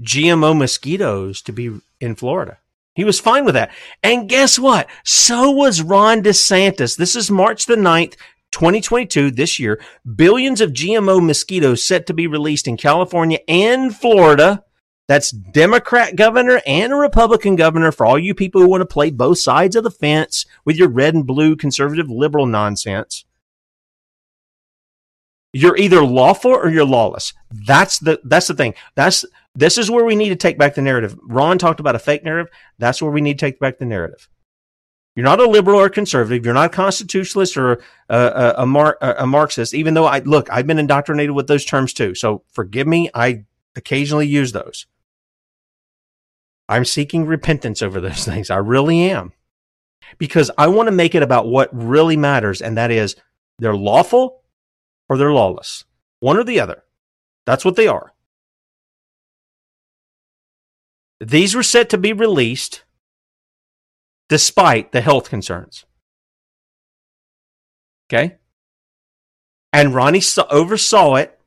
GMO mosquitoes to be in Florida. He was fine with that. And guess what? So was Ron DeSantis. This is March the 9th, 2022, this year. Billions of GMO mosquitoes set to be released in California and Florida that's Democrat governor and a Republican governor for all you people who want to play both sides of the fence with your red and blue conservative liberal nonsense. You're either lawful or you're lawless. That's the that's the thing. That's this is where we need to take back the narrative. Ron talked about a fake narrative. That's where we need to take back the narrative. You're not a liberal or conservative. You're not a constitutionalist or a, a, a, Mar- a Marxist. Even though I look, I've been indoctrinated with those terms too. So forgive me. I occasionally use those. I'm seeking repentance over those things. I really am. Because I want to make it about what really matters, and that is they're lawful or they're lawless. One or the other. That's what they are. These were set to be released despite the health concerns. Okay? And Ronnie oversaw it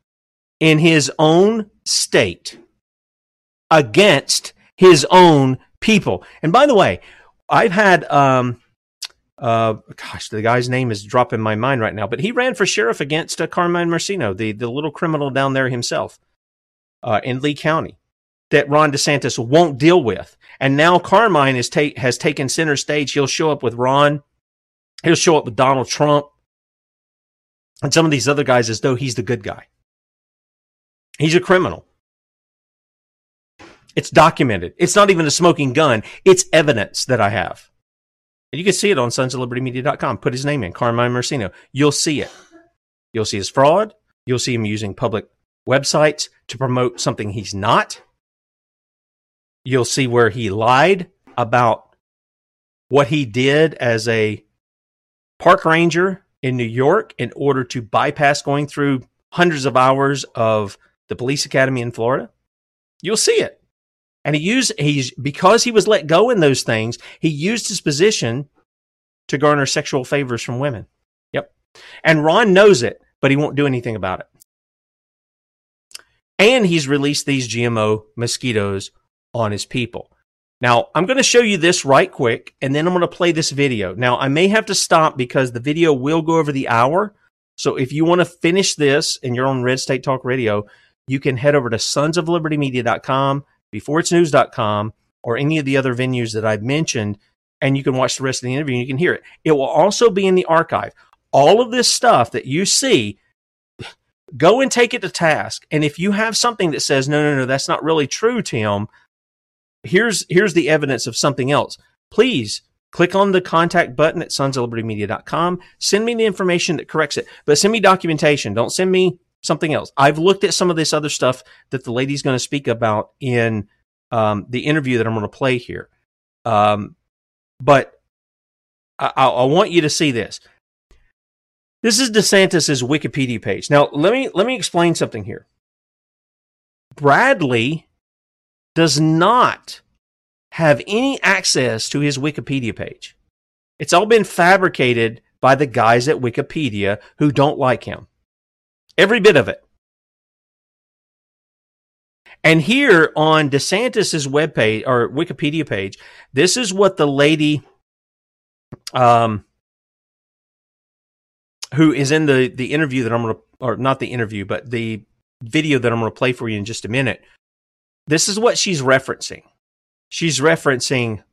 in his own state against his own people. And by the way, I've had um uh gosh, the guy's name is dropping my mind right now, but he ran for sheriff against uh, Carmine Marceno, the the little criminal down there himself, uh, in Lee County, that Ron DeSantis won't deal with. And now Carmine is ta- has taken center stage. He'll show up with Ron. He'll show up with Donald Trump and some of these other guys as though he's the good guy. He's a criminal. It's documented. It's not even a smoking gun. It's evidence that I have. And you can see it on sons of liberty media.com. Put his name in, Carmine Marceno. You'll see it. You'll see his fraud. You'll see him using public websites to promote something he's not. You'll see where he lied about what he did as a park ranger in New York in order to bypass going through hundreds of hours of the police academy in Florida. You'll see it. And he used he's because he was let go in those things, he used his position to garner sexual favors from women. Yep. And Ron knows it, but he won't do anything about it. And he's released these GMO mosquitoes on his people. Now, I'm going to show you this right quick, and then I'm going to play this video. Now, I may have to stop because the video will go over the hour. So if you want to finish this and you're on Red State Talk Radio, you can head over to sonsoflibertymedia.com, beforeitsnews.com, or any of the other venues that I've mentioned, and you can watch the rest of the interview and you can hear it. It will also be in the archive. All of this stuff that you see, go and take it to task. And if you have something that says, no, no, no, that's not really true, Tim, here's here's the evidence of something else. Please click on the contact button at sonsoflibertymedia.com. Send me the information that corrects it, but send me documentation. Don't send me something else. I've looked at some of this other stuff that the lady's going to speak about in um, the interview that I'm going to play here. Um, but I, I want you to see this. This is DeSantis's Wikipedia page. Now, let me let me explain something here. Bradley does not have any access to his Wikipedia page. It's all been fabricated by the guys at Wikipedia who don't like him. Every bit of it. And here on DeSantis's webpage or Wikipedia page, this is what the lady um, who is in the the interview that I'm going to or not the interview, but the video that I'm going to play for you in just a minute this is what she's referencing. She's referencing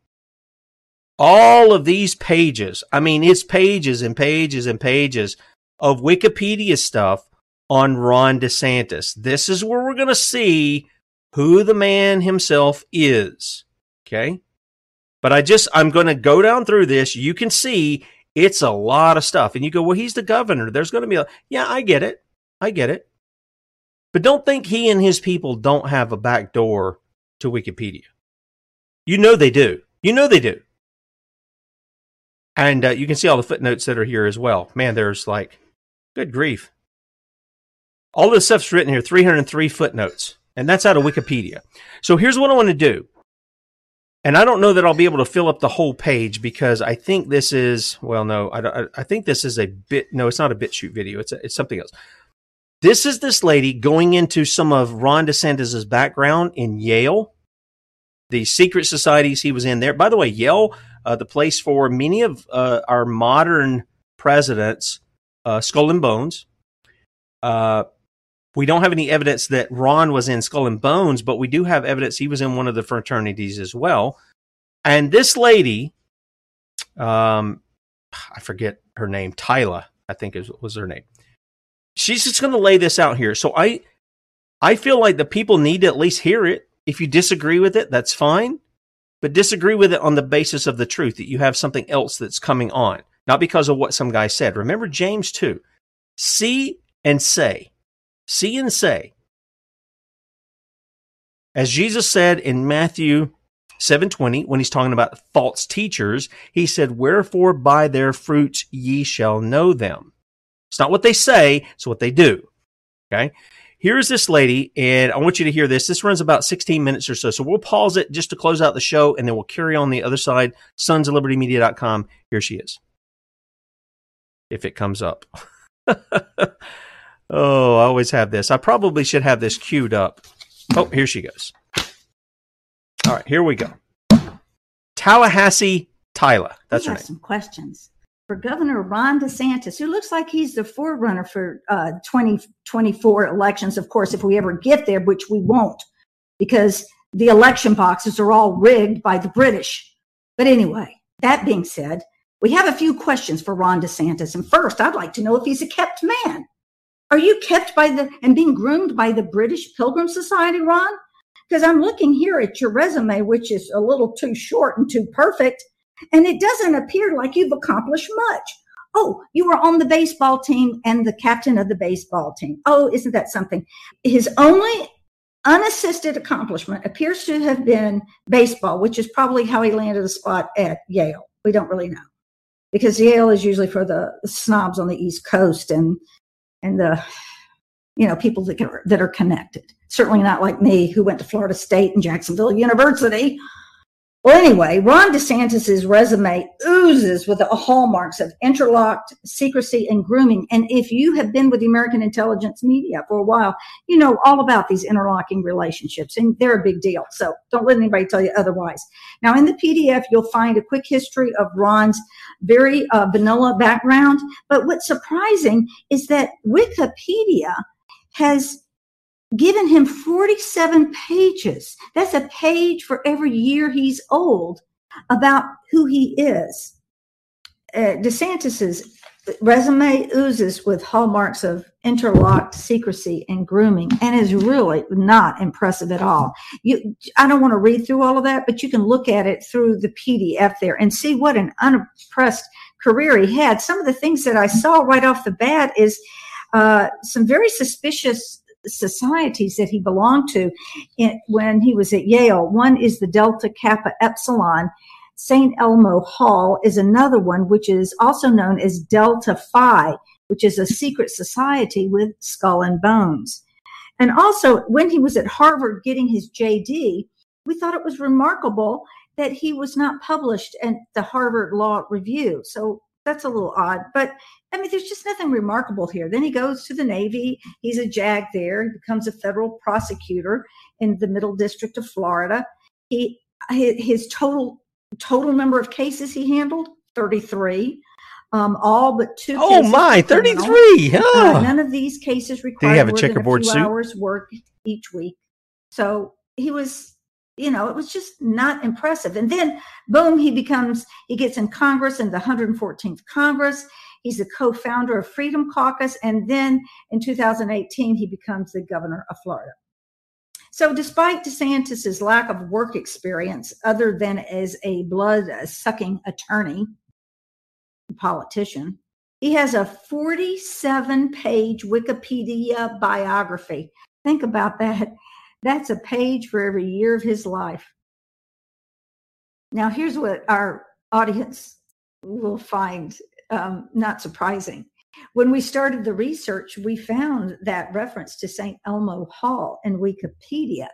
all of these pages. I mean, it's pages and pages and pages of Wikipedia stuff on Ron DeSantis. This is where we're going to see who the man himself is. Okay. But I just, I'm going to go down through this. You can see it's a lot of stuff. And you go, well, he's the governor. There's going to be a, yeah, I get it. I get it. But don't think he and his people don't have a back door to Wikipedia. You know they do. You know they do. And uh, you can see all the footnotes that are here as well. Man, there's like, good grief. All this stuff's written here 303 footnotes, and that's out of Wikipedia. So here's what I want to do. And I don't know that I'll be able to fill up the whole page because I think this is, well, no, I, I think this is a bit, no, it's not a BitChute video. It's, a, it's something else. This is this lady going into some of Ron DeSantis's background in Yale, the secret societies he was in there. By the way, Yale, uh, the place for many of uh, our modern presidents, uh, Skull and Bones. Uh, we don't have any evidence that Ron was in Skull and Bones, but we do have evidence he was in one of the fraternities as well. And this lady, um, I forget her name, Tyla, I think is, was her name she's just going to lay this out here. So I, I feel like the people need to at least hear it. If you disagree with it, that's fine, but disagree with it on the basis of the truth that you have something else that's coming on, not because of what some guy said. Remember James 2. See and say. See and say. As Jesus said in Matthew 720 when he's talking about false teachers, he said, "Wherefore by their fruits ye shall know them." It's not what they say, it's what they do. Okay. Here's this lady, and I want you to hear this. This runs about 16 minutes or so. So we'll pause it just to close out the show, and then we'll carry on the other side. Sons of Liberty Media.com. Here she is. If it comes up. oh, I always have this. I probably should have this queued up. Oh, here she goes. All right, here we go. Tallahassee Tyla. That's we her name. some questions for Governor Ron DeSantis, who looks like he's the forerunner for uh, 2024 elections. Of course, if we ever get there, which we won't, because the election boxes are all rigged by the British. But anyway, that being said, we have a few questions for Ron DeSantis. And first, I'd like to know if he's a kept man. Are you kept by the and being groomed by the British Pilgrim Society, Ron? Because I'm looking here at your resume, which is a little too short and too perfect. And it doesn't appear like you've accomplished much. Oh, you were on the baseball team and the captain of the baseball team. Oh, isn't that something? His only unassisted accomplishment appears to have been baseball, which is probably how he landed a spot at Yale. We don't really know because Yale is usually for the snobs on the East Coast and and the you know, people that, can, that are connected. Certainly not like me, who went to Florida State and Jacksonville University. Well, anyway, Ron DeSantis's resume oozes with the hallmarks of interlocked secrecy and grooming. And if you have been with the American intelligence media for a while, you know all about these interlocking relationships, and they're a big deal. So don't let anybody tell you otherwise. Now, in the PDF, you'll find a quick history of Ron's very uh, vanilla background. But what's surprising is that Wikipedia has given him 47 pages. That's a page for every year he's old about who he is. Uh, DeSantis's resume oozes with hallmarks of interlocked secrecy and grooming and is really not impressive at all. You, I don't want to read through all of that, but you can look at it through the PDF there and see what an unimpressed career he had. Some of the things that I saw right off the bat is uh, some very suspicious societies that he belonged to when he was at Yale. One is the Delta Kappa Epsilon. St. Elmo Hall is another one, which is also known as Delta Phi, which is a secret society with skull and bones. And also, when he was at Harvard getting his JD, we thought it was remarkable that he was not published at the Harvard Law Review. So that's a little odd, but I mean, there's just nothing remarkable here. Then he goes to the Navy. He's a JAG there. He becomes a federal prosecutor in the Middle District of Florida. He his total total number of cases he handled 33. Um, all but two. Oh my, 33. Uh, none of these cases required have a more checkerboard than a few suit? hours work each week. So he was, you know, it was just not impressive. And then boom, he becomes, he gets in Congress in the 114th Congress. He's the co-founder of Freedom Caucus. And then in 2018, he becomes the governor of Florida. So despite DeSantis's lack of work experience, other than as a blood sucking attorney, politician, he has a 47 page Wikipedia biography. Think about that. That's a page for every year of his life. Now, here's what our audience will find um, not surprising. When we started the research, we found that reference to St. Elmo Hall in Wikipedia.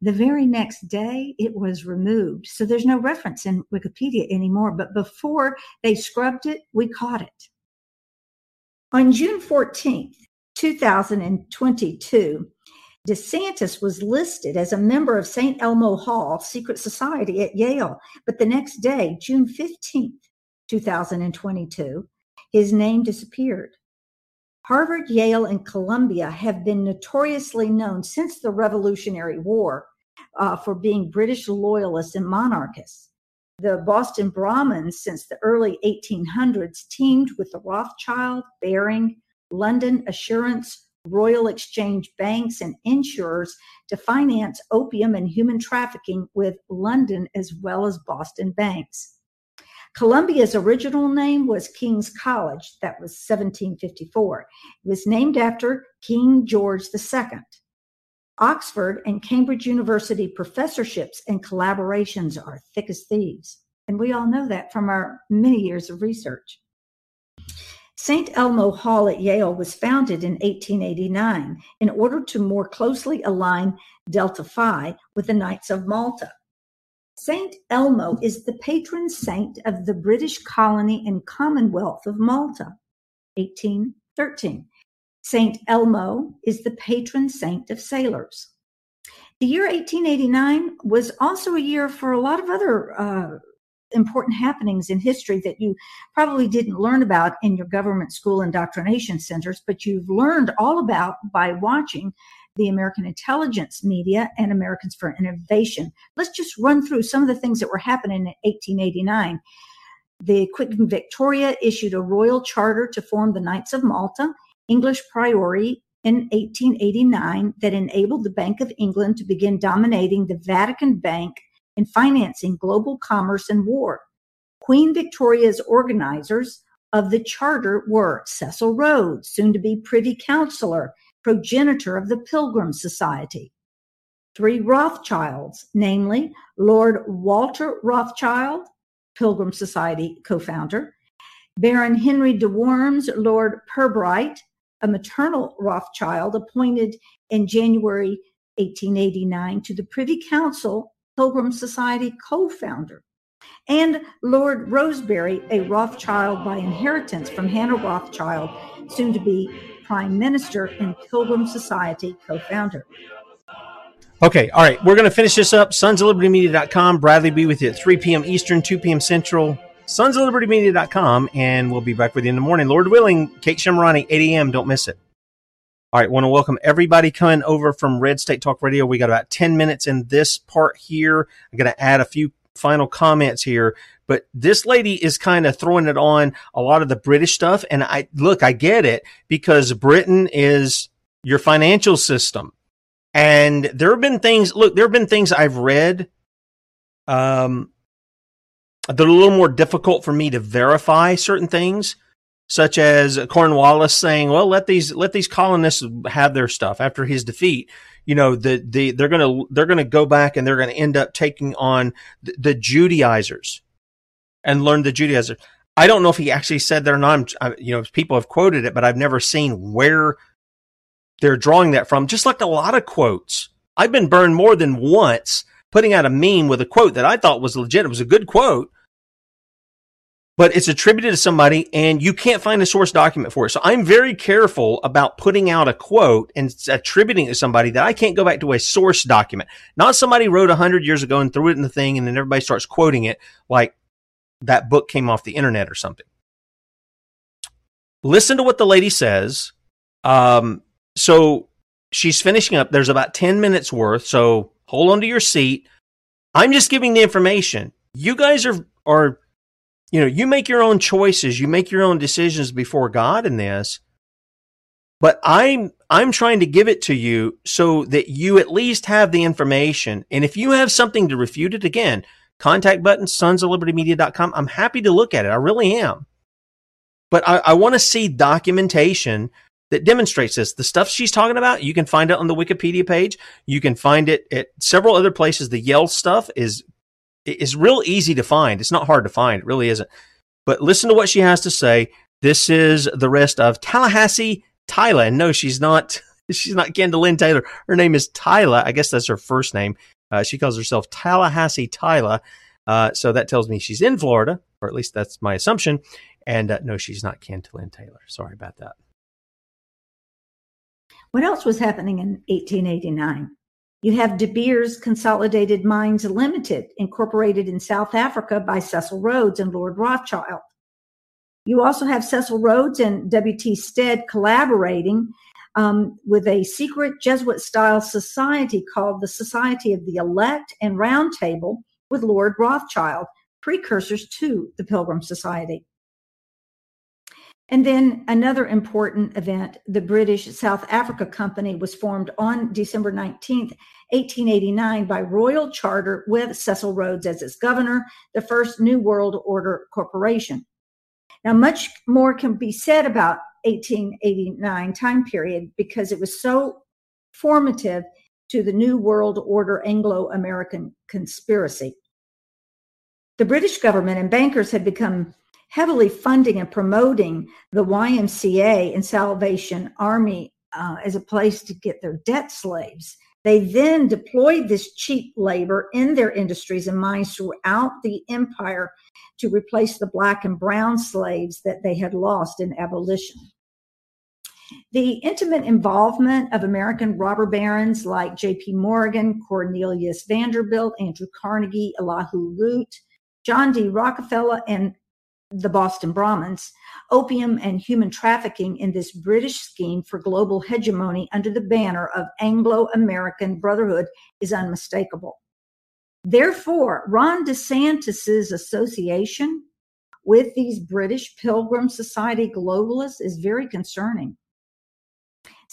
The very next day, it was removed. So there's no reference in Wikipedia anymore. But before they scrubbed it, we caught it. On June 14th, 2022, DeSantis was listed as a member of St. Elmo Hall Secret Society at Yale. But the next day, June 15th, 2022, his name disappeared. Harvard, Yale, and Columbia have been notoriously known since the Revolutionary War uh, for being British loyalists and monarchists. The Boston Brahmins, since the early 1800s, teamed with the Rothschild, Baring, London Assurance, Royal Exchange banks, and insurers to finance opium and human trafficking with London as well as Boston banks. Columbia's original name was King's College. That was 1754. It was named after King George II. Oxford and Cambridge University professorships and collaborations are thick as thieves. And we all know that from our many years of research. St. Elmo Hall at Yale was founded in 1889 in order to more closely align Delta Phi with the Knights of Malta. Saint Elmo is the patron saint of the British colony and Commonwealth of Malta, 1813. Saint Elmo is the patron saint of sailors. The year 1889 was also a year for a lot of other uh, important happenings in history that you probably didn't learn about in your government school indoctrination centers, but you've learned all about by watching the American intelligence media and Americans for Innovation. Let's just run through some of the things that were happening in 1889. The Queen Victoria issued a royal charter to form the Knights of Malta, English priory in 1889 that enabled the Bank of England to begin dominating the Vatican Bank in financing global commerce and war. Queen Victoria's organizers of the charter were Cecil Rhodes, soon to be Privy Councillor, progenitor of the Pilgrim Society. Three Rothschilds, namely Lord Walter Rothschild, Pilgrim Society co founder, Baron Henry de Worms, Lord Pirbright, a maternal Rothschild appointed in January 1889 to the Privy Council Pilgrim Society co founder, and Lord Rosebery, a Rothschild by inheritance from Hannah Rothschild, soon to be Prime Minister and Pilgrim Society co founder. Okay, all right. We're going to finish this up. Sons of Liberty Media.com. Bradley be with you at 3 p.m. Eastern, 2 p.m. Central. Sons of Liberty Media.com. And we'll be back with you in the morning. Lord willing, Kate Shemirani, 8 a.m. Don't miss it. All right, want to welcome everybody coming over from Red State Talk Radio. We got about 10 minutes in this part here. I'm going to add a few final comments here, but this lady is kind of throwing it on a lot of the British stuff. And I look, I get it because Britain is your financial system. And there have been things, look, there have been things I've read, um, that are a little more difficult for me to verify certain things, such as Cornwallis saying, well, let these, let these colonists have their stuff after his defeat. You know, the, the, they're to, they're to go back and they're to end up taking on the, the Judaizers and learn the Judaizers. I don't know if he actually said that or not. I'm, you know, people have quoted it, but I've never seen where they're drawing that from, just like a lot of quotes. I've been burned more than once putting out a meme with a quote that I thought was legit. It was a good quote, but it's attributed to somebody and you can't find a source document for it. So I'm very careful about putting out a quote and attributing it to somebody that I can't go back to a source document. Not somebody wrote a hundred years ago and threw it in the thing and then everybody starts quoting it like that book came off the internet or something. Listen to what the lady says. Um, so she's finishing up. There's about 10 minutes worth. So hold on to your seat. I'm just giving the information. You guys are, are, you know, you make your own choices. You make your own decisions before God in this. But I'm, I'm trying to give it to you so that you at least have the information. And if you have something to refute it again, contact button, sons of liberty media.com. I'm happy to look at it. I really am. But I, I want to see documentation that demonstrates this. The stuff she's talking about, you can find it on the Wikipedia page. You can find it at several other places. The Yale stuff is is real easy to find. It's not hard to find. It really isn't. But listen to what she has to say. This is the rest of Tallahassee Tyler. And no, she's not. She's not Kendall Lynn Taylor. Her name is Tyler. I guess that's her first name. Uh, she calls herself Tallahassee Tyler. Uh, so that tells me she's in Florida, or at least that's my assumption. And uh, no, she's not Kendall Lynn Taylor. Sorry about that. What else was happening in 1889? You have De Beers Consolidated Mines Limited, incorporated in South Africa by Cecil Rhodes and Lord Rothschild. You also have Cecil Rhodes and W.T. Stead collaborating um, with a secret Jesuit style society called the Society of the Elect and Round Table with Lord Rothschild, precursors to the Pilgrim Society. And then another important event, the British South Africa Company was formed on December 19th, 1889 by royal charter with Cecil Rhodes as its governor, the first New World Order corporation. Now, much more can be said about 1889 time period because it was so formative to the New World Order Anglo-American conspiracy. The British government and bankers had become heavily funding and promoting the YMCA and Salvation Army uh, as a place to get their debt slaves. They then deployed this cheap labor in their industries and mines throughout the empire to replace the black and brown slaves that they had lost in abolition. The intimate involvement of American robber barons like J.P. Morgan, Cornelius Vanderbilt, Andrew Carnegie, Elihu Root, John D. Rockefeller, and the Boston Brahmins, opium and human trafficking in this British scheme for global hegemony under the banner of Anglo American Brotherhood is unmistakable. Therefore, Ron DeSantis's association with these British Pilgrim Society globalists is very concerning.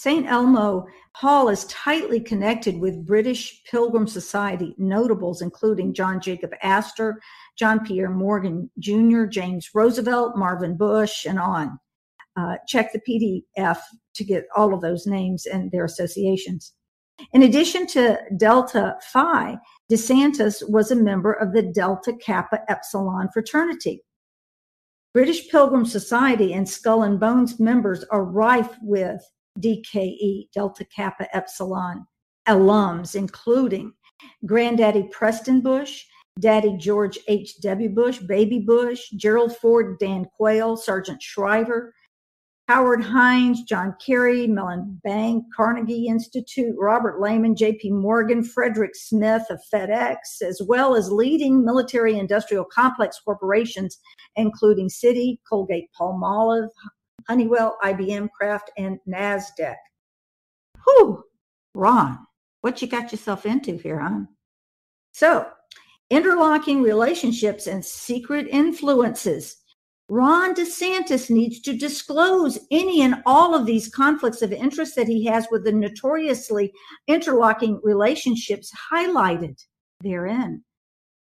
St. Elmo Hall is tightly connected with British Pilgrim Society notables, including John Jacob Astor, John Pierre Morgan Jr., James Roosevelt, Marvin Bush, and on. Uh, check the PDF to get all of those names and their associations. In addition to Delta Phi, DeSantis was a member of the Delta Kappa Epsilon fraternity. British Pilgrim Society and Skull and Bones members are rife with DKE, Delta Kappa Epsilon alums, including Granddaddy Preston Bush, Daddy George H.W. Bush, Baby Bush, Gerald Ford, Dan Quayle, Sargent Shriver, Howard Heinz, John Kerry, Mellon Bank, Carnegie Institute, Robert Lehman, J.P. Morgan, Frederick Smith of FedEx, as well as leading military industrial complex corporations, including Citi, Colgate Palmolive, Honeywell, IBM, Kraft, and NASDAQ. Whew, Ron, what you got yourself into here, huh? So, interlocking relationships and secret influences. Ron DeSantis needs to disclose any and all of these conflicts of interest that he has with the notoriously interlocking relationships highlighted therein.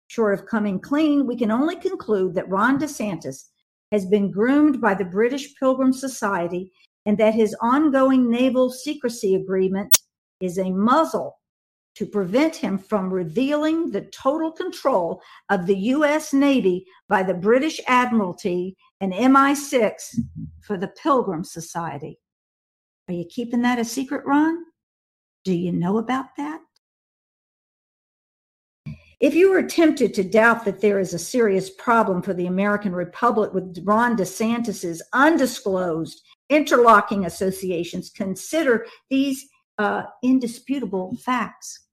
Short of coming clean, we can only conclude that Ron DeSantis has been groomed by the British Pilgrim Society and that his ongoing naval secrecy agreement is a muzzle to prevent him from revealing the total control of the U.S. Navy by the British Admiralty and MI6 for the Pilgrim Society. Are you keeping that a secret, Ron? Do you know about that? If you are tempted to doubt that there is a serious problem for the American Republic with Ron DeSantis's undisclosed interlocking associations, consider these uh, indisputable facts.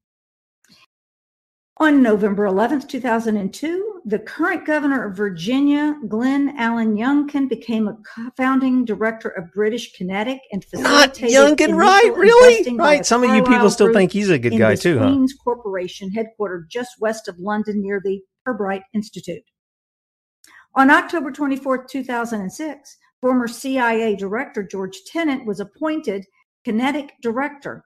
On November 11th, 2002, the current governor of Virginia, Glenn Allen Youngkin, became a founding director of British QinetiQ and Not facilitated Youngkin, right? Really? Right. Some of you people still think he's a good guy too, huh? Queen's Corporation, headquartered just west of London near the Pirbright Institute. On October 24th, 2006, former CIA Director George Tenet was appointed QinetiQ Director.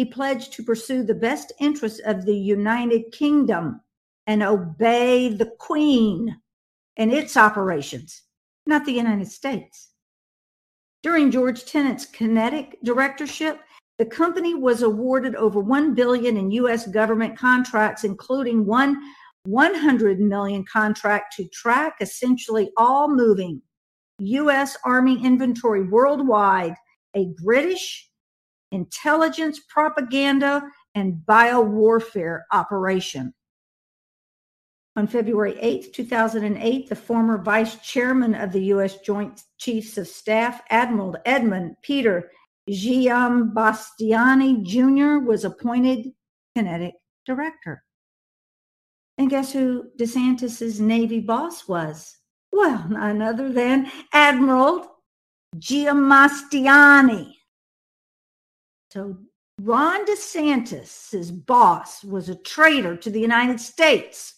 He pledged to pursue the best interests of the United Kingdom and obey the Queen and its operations, not the United States. During George Tenet's QinetiQ directorship, the company was awarded over 1 billion in US government contracts including one 100 million contract to track essentially all moving US Army inventory worldwide, a British intelligence, propaganda, and biowarfare operation. On February 8, 2008, the former vice chairman of the U.S. Joint Chiefs of Staff, Admiral Edmund Peter Giambastiani Jr., was appointed QinetiQ director. And guess who DeSantis's Navy boss was? Well, none other than Admiral Giambastiani. So Ron DeSantis' boss was a traitor to the United States.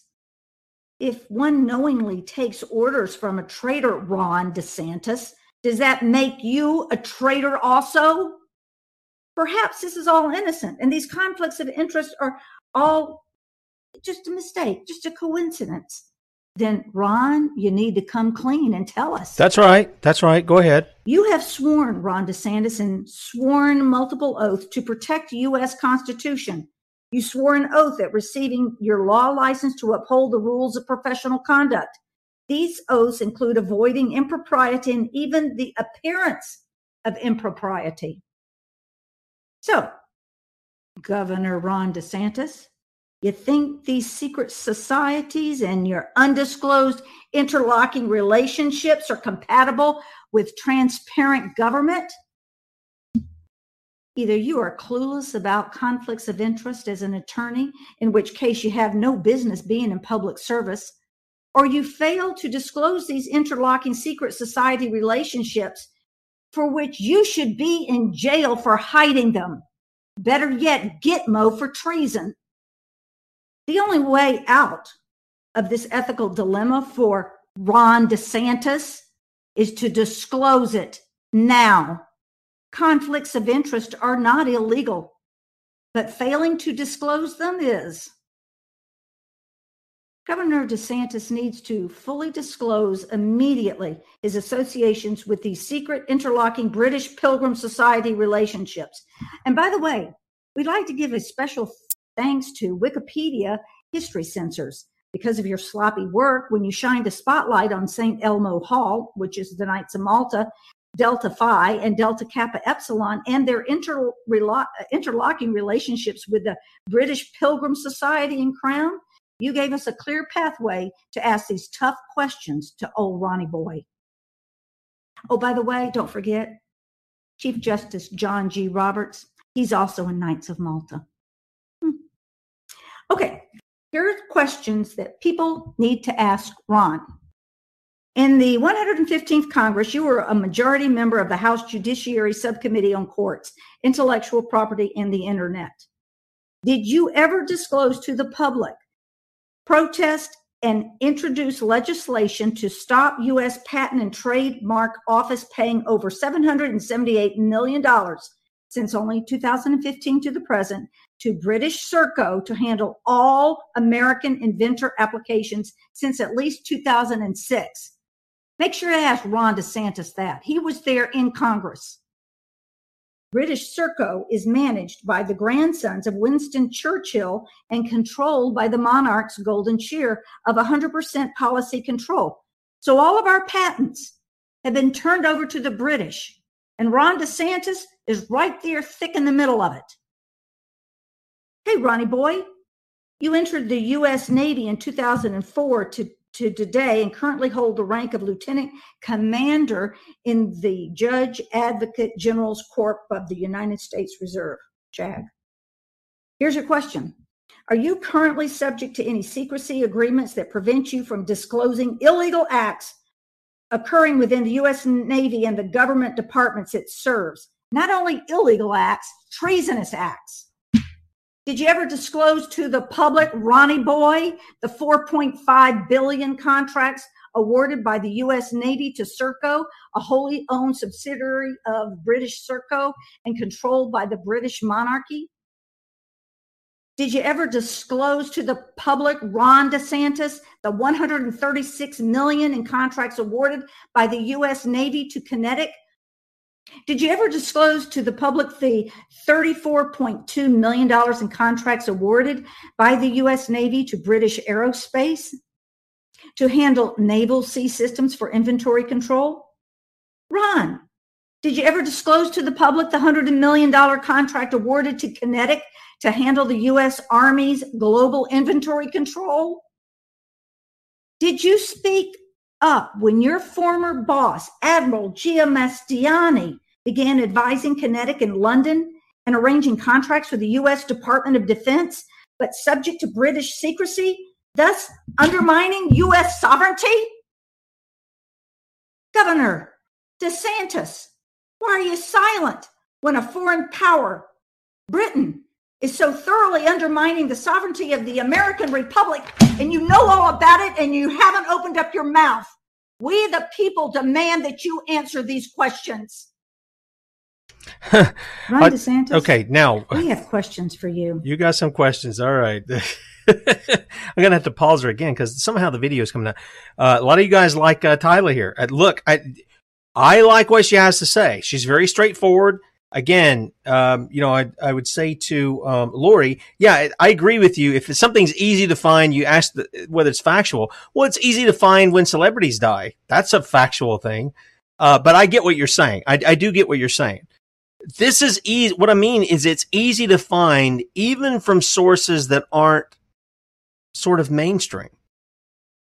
If one knowingly takes orders from a traitor, Ron DeSantis, does that make you a traitor also? Perhaps this is all innocent and these conflicts of interest are all just a mistake, just a coincidence. Then, Ron, you need to come clean and tell us. That's right. That's right. Go ahead. You have sworn, Ron DeSantis, and sworn multiple oaths to protect the U.S. Constitution. You swore an oath at receiving your law license to uphold the rules of professional conduct. These oaths include avoiding impropriety and even the appearance of impropriety. So, Governor Ron DeSantis, you think these secret societies and your undisclosed interlocking relationships are compatible with transparent government? Either you are clueless about conflicts of interest as an attorney, in which case you have no business being in public service, or you fail to disclose these interlocking secret society relationships for which you should be in jail for hiding them. Better yet, Gitmo for treason. The only way out of this ethical dilemma for Ron DeSantis is to disclose it now. Conflicts of interest are not illegal, but failing to disclose them is. Governor DeSantis needs to fully disclose immediately his associations with these secret interlocking British Pilgrim Society relationships. And by the way, we'd like to give a special thanks to Wikipedia history censors. because of your sloppy work when you shined a spotlight on St. Elmo Hall, which is the Knights of Malta, Delta Phi, and Delta Kappa Epsilon, and their interlo- interlocking relationships with the British Pilgrim Society and Crown, you gave us a clear pathway to ask these tough questions to old Ronnie Boy. Oh, by the way, don't forget Chief Justice John G. Roberts. He's also in Knights of Malta. Okay, here are questions that people need to ask Ron. In the 115th Congress, you were a majority member of the House Judiciary Subcommittee on Courts, Intellectual Property, and the Internet. Did you ever disclose to the public, protest, and introduce legislation to stop U.S. Patent and Trademark Office paying over $778 million since only 2015 to the present to British Serco to handle all American inventor applications since at least 2006. Make sure to ask Ron DeSantis that. He was there in Congress. British Serco is managed by the grandsons of Winston Churchill and controlled by the monarch's golden share of 100% policy control. So all of our patents have been turned over to the British, and Ron DeSantis is right there thick in the middle of it. Hey, Ronnie boy, you entered the U.S. Navy in 2004 to to today and currently hold the rank of lieutenant commander in the Judge Advocate General's Corps of the United States Reserve, JAG. Here's your question. Are you currently subject to any secrecy agreements that prevent you from disclosing illegal acts occurring within the U.S. Navy and the government departments it serves? Not only illegal acts, treasonous acts. Did you ever disclose to the public, Ronnie Boy, the 4.5 billion contracts awarded by the U.S. Navy to Serco, a wholly owned subsidiary of British Serco and controlled by the British monarchy? Did you ever disclose to the public, Ron DeSantis, the 136 million in contracts awarded by the U.S. Navy to QinetiQ did you ever disclose to the public the $34.2 million in contracts awarded by the U.S. Navy to British Aerospace to handle naval sea systems for inventory control? Ron, did you ever disclose to the public the $100 million contract awarded to QinetiQ to handle the U.S. Army's global inventory control? Did you speak up when your former boss, Admiral Giambastiani, began advising QinetiQ in London and arranging contracts for the U.S. Department of Defense, but subject to British secrecy, thus undermining U.S. sovereignty? Governor DeSantis, why are you silent when a foreign power, Britain, is so thoroughly undermining the sovereignty of the American Republic and you know all about it and you haven't opened up your mouth? We, the people, demand that you answer these questions. Ron DeSantis. Okay, now we have questions for you. You got some questions. All right. I'm gonna have to pause her again because somehow the video is coming out. Uh, a lot of you guys like uh, Tyler here. Uh, look, I I like what she has to say. She's very straightforward. Again, um, you know, I, I would say to um, Lori, yeah, I agree with you. If something's easy to find, you ask the, whether it's factual. Well, it's easy to find when celebrities die. That's a factual thing. Uh, but I get what you're saying. I, I do get what you're saying this is easy. What I mean is it's easy to find even from sources that aren't sort of mainstream.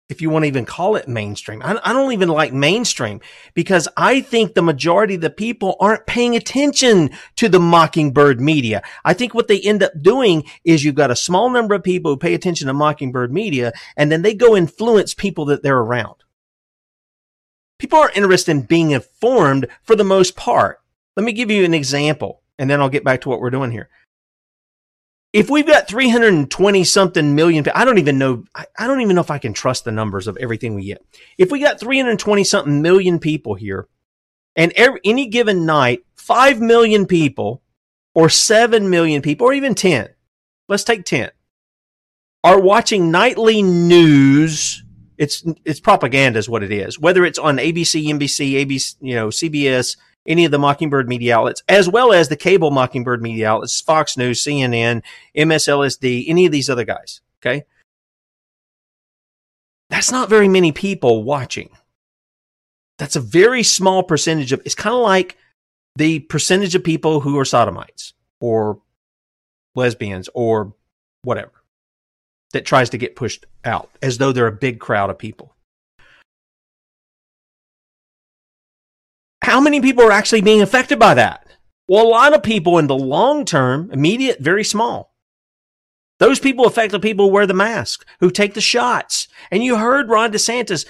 If you want to even call it mainstream, I, I don't even like mainstream because I think the majority of the people aren't paying attention to the Mockingbird media. I think what they end up doing is you've got a small number of people who pay attention to Mockingbird media and then they go influence people that they're around. People aren't interested in being informed for the most part. Let me give you an example, and then I'll get back to what we're doing here. If we've got 320 something million, I don't even know, I don't even know if I can trust the numbers of everything we get. If we got 320 something million people here, and every, any given night, 5 million people, or 7 million people, or even 10, let's take 10, are watching nightly news. It's, it's propaganda is what it is. Whether it's on ABC, NBC, ABC, you know, CBS, any of the Mockingbird media outlets, as well as the cable Mockingbird media outlets, Fox News, CNN, MSLSD, any of these other guys. Okay. That's not very many people watching. That's a very small percentage of, it's kind of like the percentage of people who are sodomites or lesbians or whatever that tries to get pushed out as though they're a big crowd of people. How many people are actually being affected by that? Well, a lot of people in the long term, immediate, very small. Those people affect the people who wear the mask, who take the shots. And you heard Ron DeSantis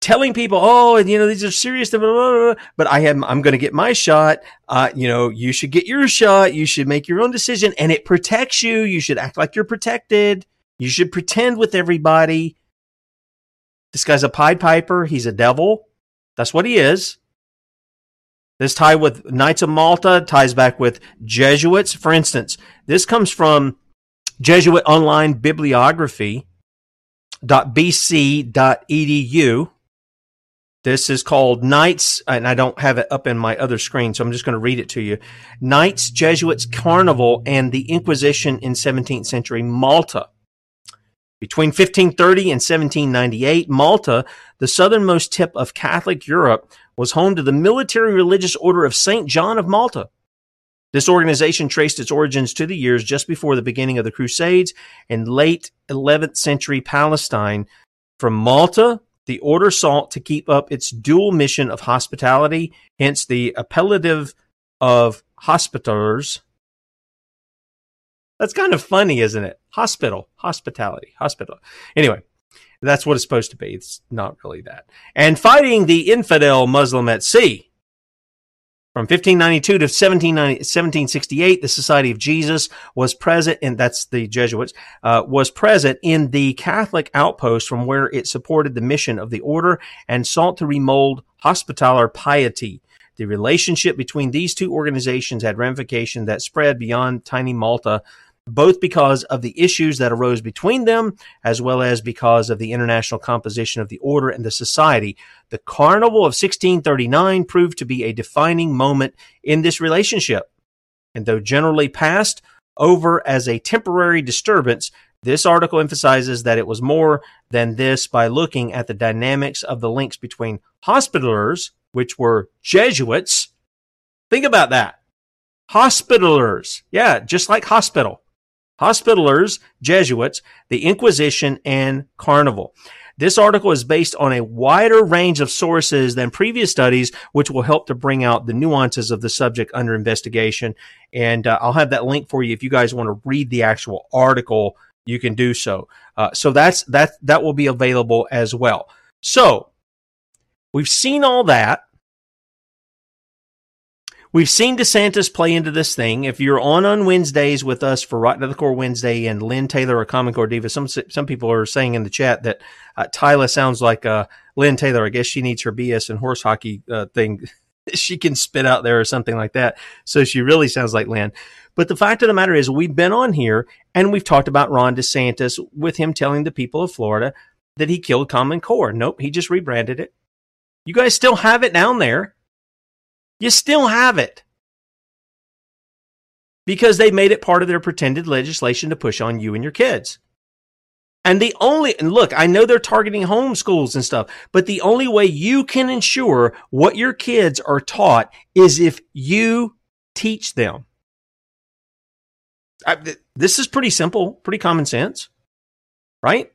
telling people, "Oh, you know, these are serious." Blah, blah, blah, but I have, I'm going to get my shot. Uh, you know, you should get your shot. You should make your own decision, and it protects you. You should act like you're protected. You should pretend with everybody. This guy's a Pied Piper. He's a devil. That's what he is. This tie with Knights of Malta ties back with Jesuits. For instance, this comes from Jesuit Online Bibliography. .bc.edu. This is called Knights, and I don't have it up in my other screen, so I'm just going to read it to you. Knights, Jesuits, Carnival, and the Inquisition in 17th century Malta. Between 1530 and 1798, Malta, the southernmost tip of Catholic Europe, was home to the military religious order of St. John of Malta. This organization traced its origins to the years just before the beginning of the Crusades in late 11th century Palestine. From Malta, the order sought to keep up its dual mission of hospitality, hence the appellative of hospitallers. That's kind of funny, isn't it? Hospital, hospitality, hospital. Anyway, that's what it's supposed to be. It's not really that. And fighting the infidel Muslim at sea. From 1592 to 1768, the Society of Jesus was present, and that's the Jesuits, uh, was present in the Catholic outpost from where it supported the mission of the order and sought to remold hospitaller piety. The relationship between these two organizations had ramifications that spread beyond tiny Malta both because of the issues that arose between them, as well as because of the international composition of the order and the society. The Carnival of 1639 proved to be a defining moment in this relationship. And though generally passed over as a temporary disturbance, this article emphasizes that it was more than this by looking at the dynamics of the links between hospitalers, which were Jesuits. Think about that. Hospitalers. Yeah, just like hospital. Hospitalers, Jesuits, the Inquisition, and Carnival. This article is based on a wider range of sources than previous studies, which will help to bring out the nuances of the subject under investigation. And uh, I'll have that link for you if you guys want to read the actual article. You can do so. Uh, so that's that that will be available as well. So we've seen all that. We've seen DeSantis play into this thing. If you're on on Wednesdays with us for Rotten to the Core Wednesday and Lynn Taylor or Common Core Diva, some some people are saying in the chat that uh, Tyla sounds like uh, Lynn Taylor. I guess she needs her BS and horse hockey uh, thing. she can spit out there or something like that. So she really sounds like Lynn. But the fact of the matter is, we've been on here and we've talked about Ron DeSantis with him telling the people of Florida that he killed Common Core. Nope, he just rebranded it. You guys still have it down there. You still have it. Because they made it part of their pretended legislation to push on you and your kids. And the only, and look, I know they're targeting homeschools and stuff, but the only way you can ensure what your kids are taught is if you teach them. I, this is pretty simple, pretty common sense, right?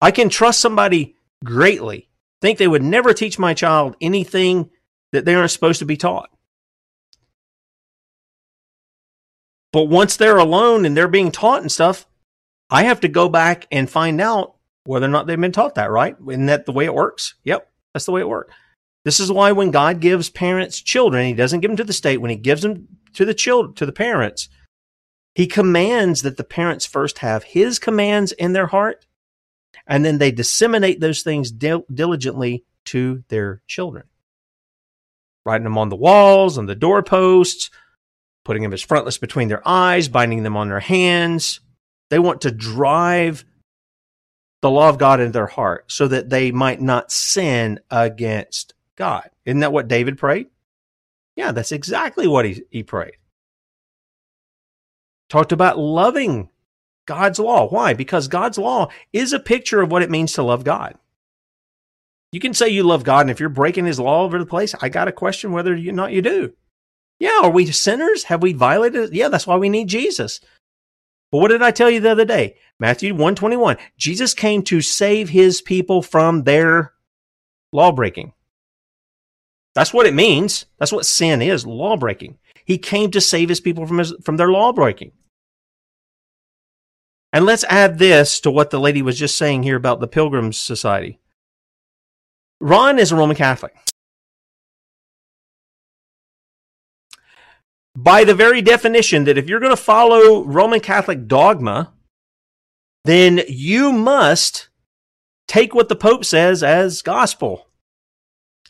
I can trust somebody greatly, think they would never teach my child anything that they aren't supposed to be taught. But once they're alone and they're being taught and stuff, I have to go back and find out whether or not they've been taught that, right? Isn't that the way it works? Yep, that's the way it works. This is why when God gives parents children, he doesn't give them to the state. When he gives them to the children, to the parents, he commands that the parents first have his commands in their heart, and then they disseminate those things dil- diligently to their children writing them on the walls, on the doorposts, putting them as frontlets between their eyes, binding them on their hands. They want to drive the law of God into their heart so that they might not sin against God. Isn't that what David prayed? Yeah, that's exactly what he, he prayed. Talked about loving God's law. Why? Because God's law is a picture of what it means to love God. You can say you love God, and if you're breaking his law over the place, I got to question whether or not you do. Yeah, are we sinners? Have we violated it? Yeah, that's why we need Jesus. But what did I tell you the other day? Matthew 121. Jesus came to save his people from their law breaking. That's what it means. That's what sin is, law breaking. He came to save his people from his, from their law breaking. And let's add this to what the lady was just saying here about the Pilgrims Society. Ron is a Roman Catholic. By the very definition that if you're going to follow Roman Catholic dogma, then you must take what the Pope says as gospel.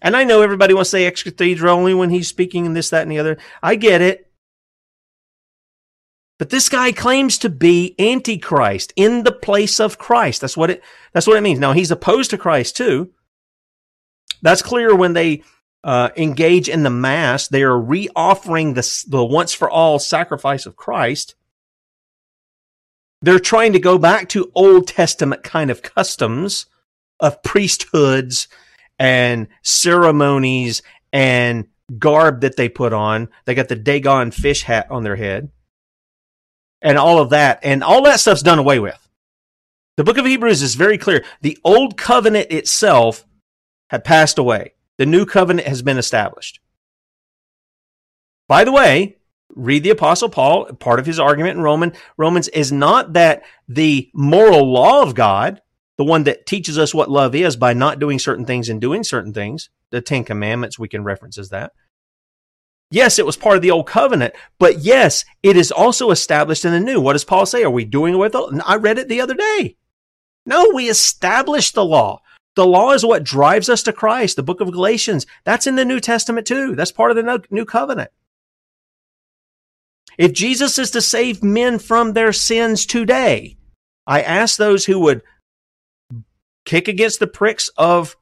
And I know everybody wants to say ex cathedra only when he's speaking and this, that, and the other. I get it. But this guy claims to be antichrist in the place of Christ. That's what it that's what it means. Now he's opposed to Christ too. That's clear when they uh, engage in the mass. They are reoffering the the once for all sacrifice of Christ. They're trying to go back to Old Testament kind of customs of priesthoods and ceremonies and garb that they put on. They got the Dagon fish hat on their head and all of that. And all that stuff's done away with. The book of Hebrews is very clear. The old covenant itself had passed away. The new covenant has been established. By the way, read the apostle Paul. Part of his argument in Roman, Romans is not that the moral law of God, the one that teaches us what love is by not doing certain things and doing certain things, the Ten Commandments, we can reference as that. Yes, it was part of the old covenant, but yes, it is also established in the new. What does Paul say? Are we doing away with it? I read it the other day. No, we established the law. The law is what drives us to Christ. The book of Galatians, that's in the New Testament too. That's part of the new covenant. If Jesus is to save men from their sins today, I ask those who would kick against the pricks of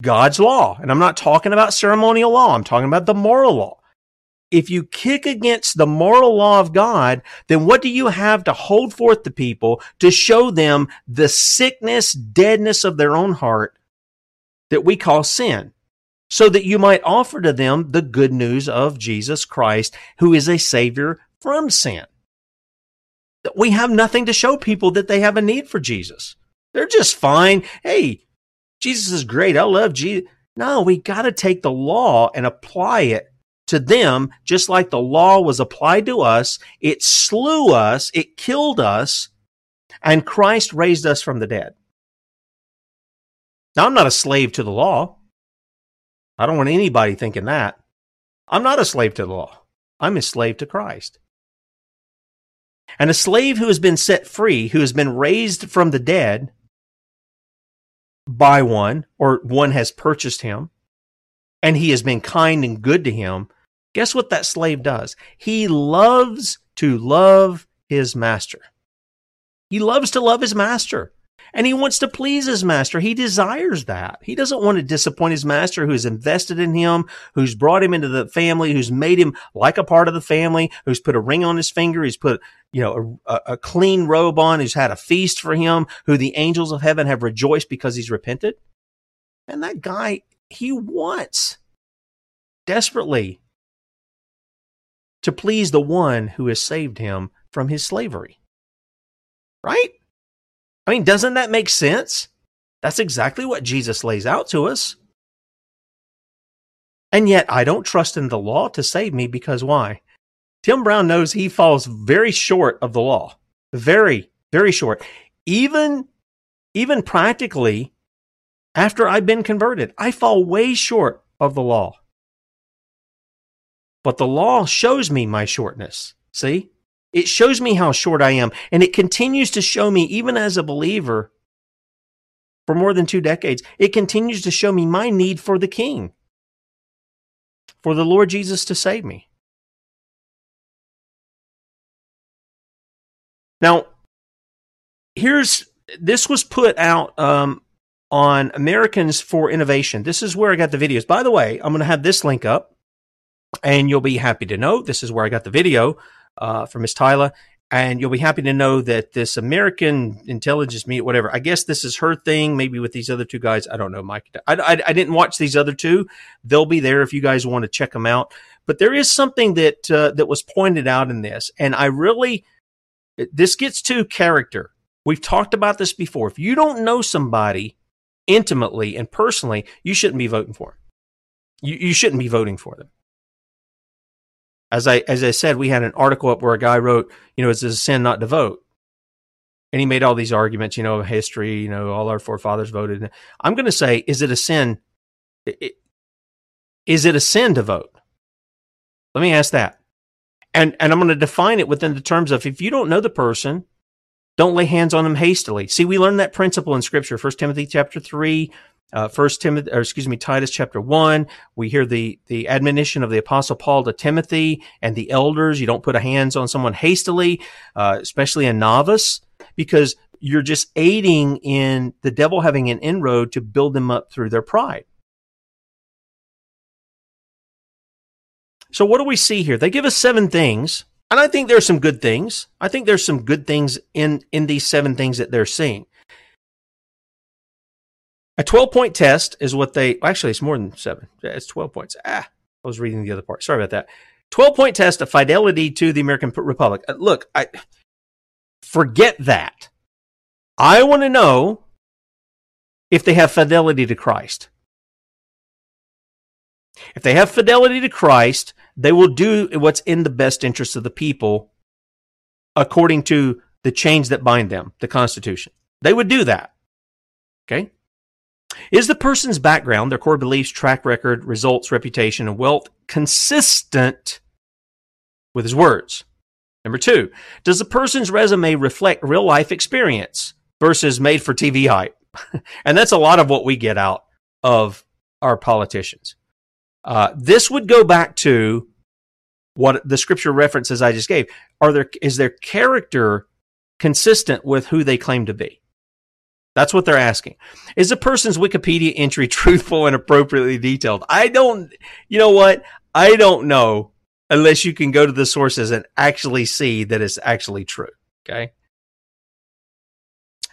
God's law. And I'm not talking about ceremonial law. I'm talking about the moral law if you kick against the moral law of God, then what do you have to hold forth to people to show them the sickness, deadness of their own heart that we call sin? So that you might offer to them the good news of Jesus Christ, who is a savior from sin. We have nothing to show people that they have a need for Jesus. They're just fine. Hey, Jesus is great. I love Jesus. No, we got to take the law and apply it to them, just like the law was applied to us. It slew us, it killed us, and Christ raised us from the dead. Now, I'm not a slave to the law. I don't want anybody thinking that. I'm not a slave to the law. I'm a slave to Christ. And a slave who has been set free, who has been raised from the dead by one, or one has purchased him, and he has been kind and good to him, Guess what that slave does? He loves to love his master. He loves to love his master and he wants to please his master. He desires that. He doesn't want to disappoint his master who's invested in him, who's brought him into the family, who's made him like a part of the family, who's put a ring on his finger, who's put, you know, a, a clean robe on, who's had a feast for him, who the angels of heaven have rejoiced because he's repented. And that guy, he wants desperately to please the one who has saved him from his slavery. Right? I mean, doesn't that make sense? That's exactly what Jesus lays out to us. And yet, I don't trust in the law to save me because why? Tim Brown knows he falls very short of the law. Very, very short. Even, even practically, after I've been converted, I fall way short of the law. But the law shows me my shortness. See? It shows me how short I am. And it continues to show me, even as a believer, for more than two decades, it continues to show me my need for the King, for the Lord Jesus to save me. Now, here's this was put out um, on Americans for Innovation. This is where I got the videos. By the way, I'm going to have this link up and you'll be happy to know this is where I got the video uh, from Miss Tyler. and you'll be happy to know that this American intelligence meet, whatever, I guess this is her thing, maybe with these other two guys. I don't know, Mike. I, I, I didn't watch these other two. They'll be there if you guys want to check them out. But there is something that, uh, that was pointed out in this. And I really, this gets to character. We've talked about this before. If you don't know somebody intimately and personally, you shouldn't be voting for them. You, you shouldn't be voting for them as I as I said, we had an article up where a guy wrote, you know, it's a sin not to vote, and he made all these arguments, you know, of history, you know, all our forefathers voted. I'm going to say, is it a sin? Is it a sin to vote? Let me ask that, and and I'm going to define it within the terms of if you don't know the person, don't lay hands on them hastily. See, we learned that principle in Scripture, First Timothy chapter three, uh, First Timothy, or excuse me, Titus chapter one. We hear the the admonition of the apostle Paul to Timothy and the elders. You don't put a hands on someone hastily, uh, especially a novice, because you're just aiding in the devil having an inroad to build them up through their pride. So what do we see here? They give us seven things, and I think there's some good things. I think there's some good things in in these seven things that they're seeing. A 12 point test is what they actually it's more than seven. It's 12 points. Ah, I was reading the other part. Sorry about that. 12 point test of fidelity to the American Republic. Uh, look, I forget that. I want to know if they have fidelity to Christ. If they have fidelity to Christ, they will do what's in the best interest of the people according to the chains that bind them, the Constitution. They would do that. Okay? Is the person's background, their core beliefs, track record, results, reputation, and wealth consistent with his words? Number two, does the person's resume reflect real life experience versus made for TV hype? and that's a lot of what we get out of our politicians. Uh, this would go back to what the scripture references I just gave. Are there is their character consistent with who they claim to be? That's what they're asking. Is a person's Wikipedia entry truthful and appropriately detailed? I don't, you know what? I don't know unless you can go to the sources and actually see that it's actually true. Okay.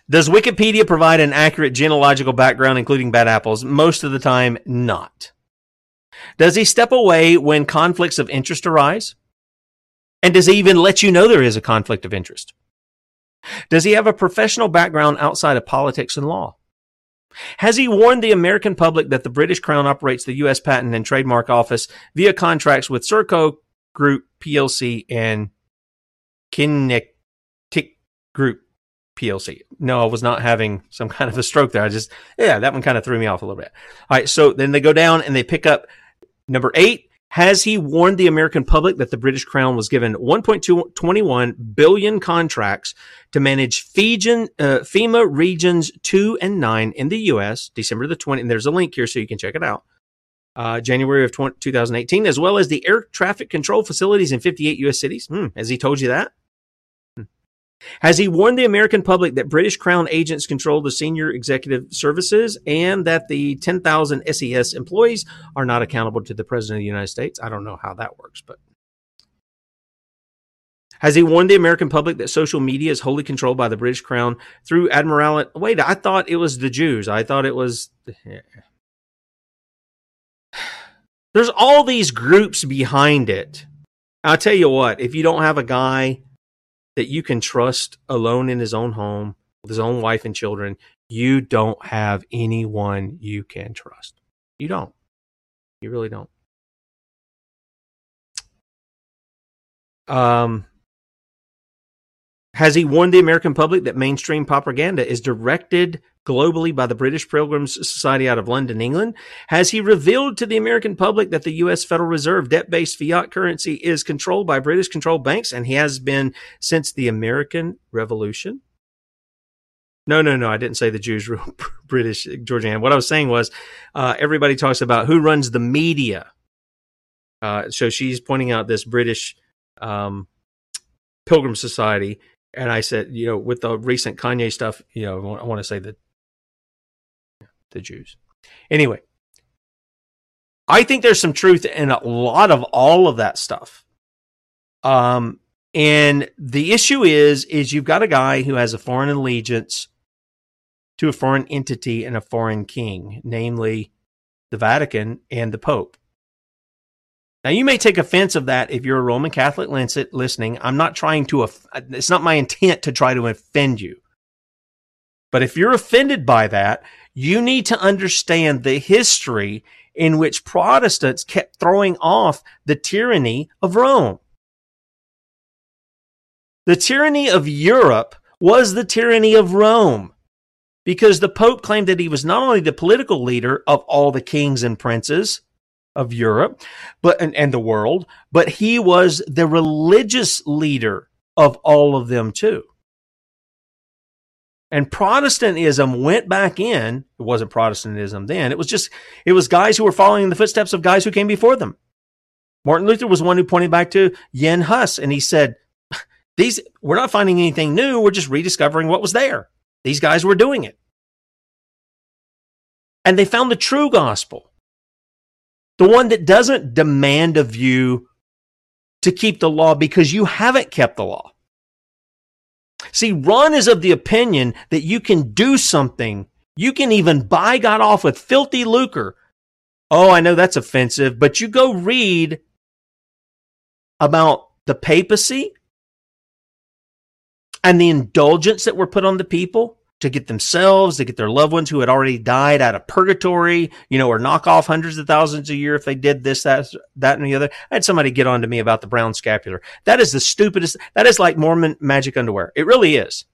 Does Wikipedia provide an accurate genealogical background, including bad apples? Most of the time, not. Does he step away when conflicts of interest arise? And does he even let you know there is a conflict of interest? Does he have a professional background outside of politics and law? Has he warned the American public that the British Crown operates the U.S. Patent and Trademark Office via contracts with Serco Group PLC and QinetiQ Group PLC? No, I was not having some kind of a stroke there. I just, yeah, that one kind of threw me off a little bit. All right. So then they go down and they pick up number eight. Has he warned the American public that the British Crown was given 1.21 billion contracts to manage Fijian, uh, FEMA regions two and nine in the U.S. December the 20th? And there's a link here so you can check it out. Uh, January of 20, 2018, as well as the air traffic control facilities in 58 U.S. cities. Hmm, has he told you that? Has he warned the American public that British Crown agents control the senior executive services and that the 10,000 SES employees are not accountable to the President of the United States? I don't know how that works, but. Has he warned the American public that social media is wholly controlled by the British Crown through Admiralty? Wait, I thought it was the Jews. I thought it was. There's all these groups behind it. I'll tell you what, if you don't have a guy that you can trust alone in his own home with his own wife and children, you don't have anyone you can trust. You don't. You really don't. Um, has he warned the American public that mainstream propaganda is directed globally by the British Pilgrims Society out of London, England? Has he revealed to the American public that the U.S. Federal Reserve debt based fiat currency is controlled by British controlled banks and he has been since the American Revolution? No, no, no. I didn't say the Jews rule British Georgian. What I was saying was uh, everybody talks about who runs the media. Uh, so she's pointing out this British um, Pilgrim Society and I said, you know, with the recent Kanye stuff, you know, I want to say that the Jews. Anyway, I think there's some truth in a lot of all of that stuff. Um, And the issue is, is you've got a guy who has a foreign allegiance to a foreign entity and a foreign king, namely the Vatican and the Pope. Now, you may take offense of that if you're a Roman Catholic listening. I'm not trying to, it's not my intent to try to offend you. But if you're offended by that, you need to understand the history in which Protestants kept throwing off the tyranny of Rome. The tyranny of Europe was the tyranny of Rome because the Pope claimed that he was not only the political leader of all the kings and princes of Europe, but and, and the world, but he was the religious leader of all of them too. And Protestantism went back in. It wasn't Protestantism then. It was just, it was guys who were following in the footsteps of guys who came before them. Martin Luther was one who pointed back to Jan Hus and he said, these, we're not finding anything new. We're just rediscovering what was there. These guys were doing it. And they found the true gospel. The one that doesn't demand of you to keep the law because you haven't kept the law. See, Ron is of the opinion that you can do something. You can even buy God off with filthy lucre. Oh, I know that's offensive, but you go read about the papacy and the indulgence that were put on the people to get themselves, to get their loved ones who had already died out of purgatory, you know, or knock off hundreds of thousands a year if they did this, that, that, and the other. I had somebody get on to me about the brown scapular. That is the stupidest. That is like Mormon magic underwear. It really is.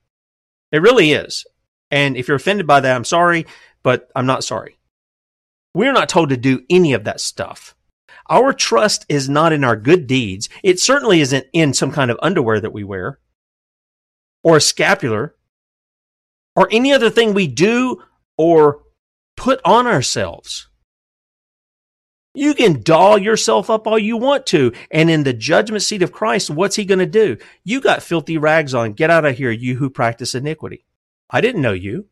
It really is. And if you're offended by that, I'm sorry, but I'm not sorry. We're not told to do any of that stuff. Our trust is not in our good deeds. It certainly isn't in some kind of underwear that we wear or a scapular or any other thing we do or put on ourselves. You can doll yourself up all you want to. And in the judgment seat of Christ, what's he going to do? You got filthy rags on. Get out of here, you who practice iniquity. I didn't know you.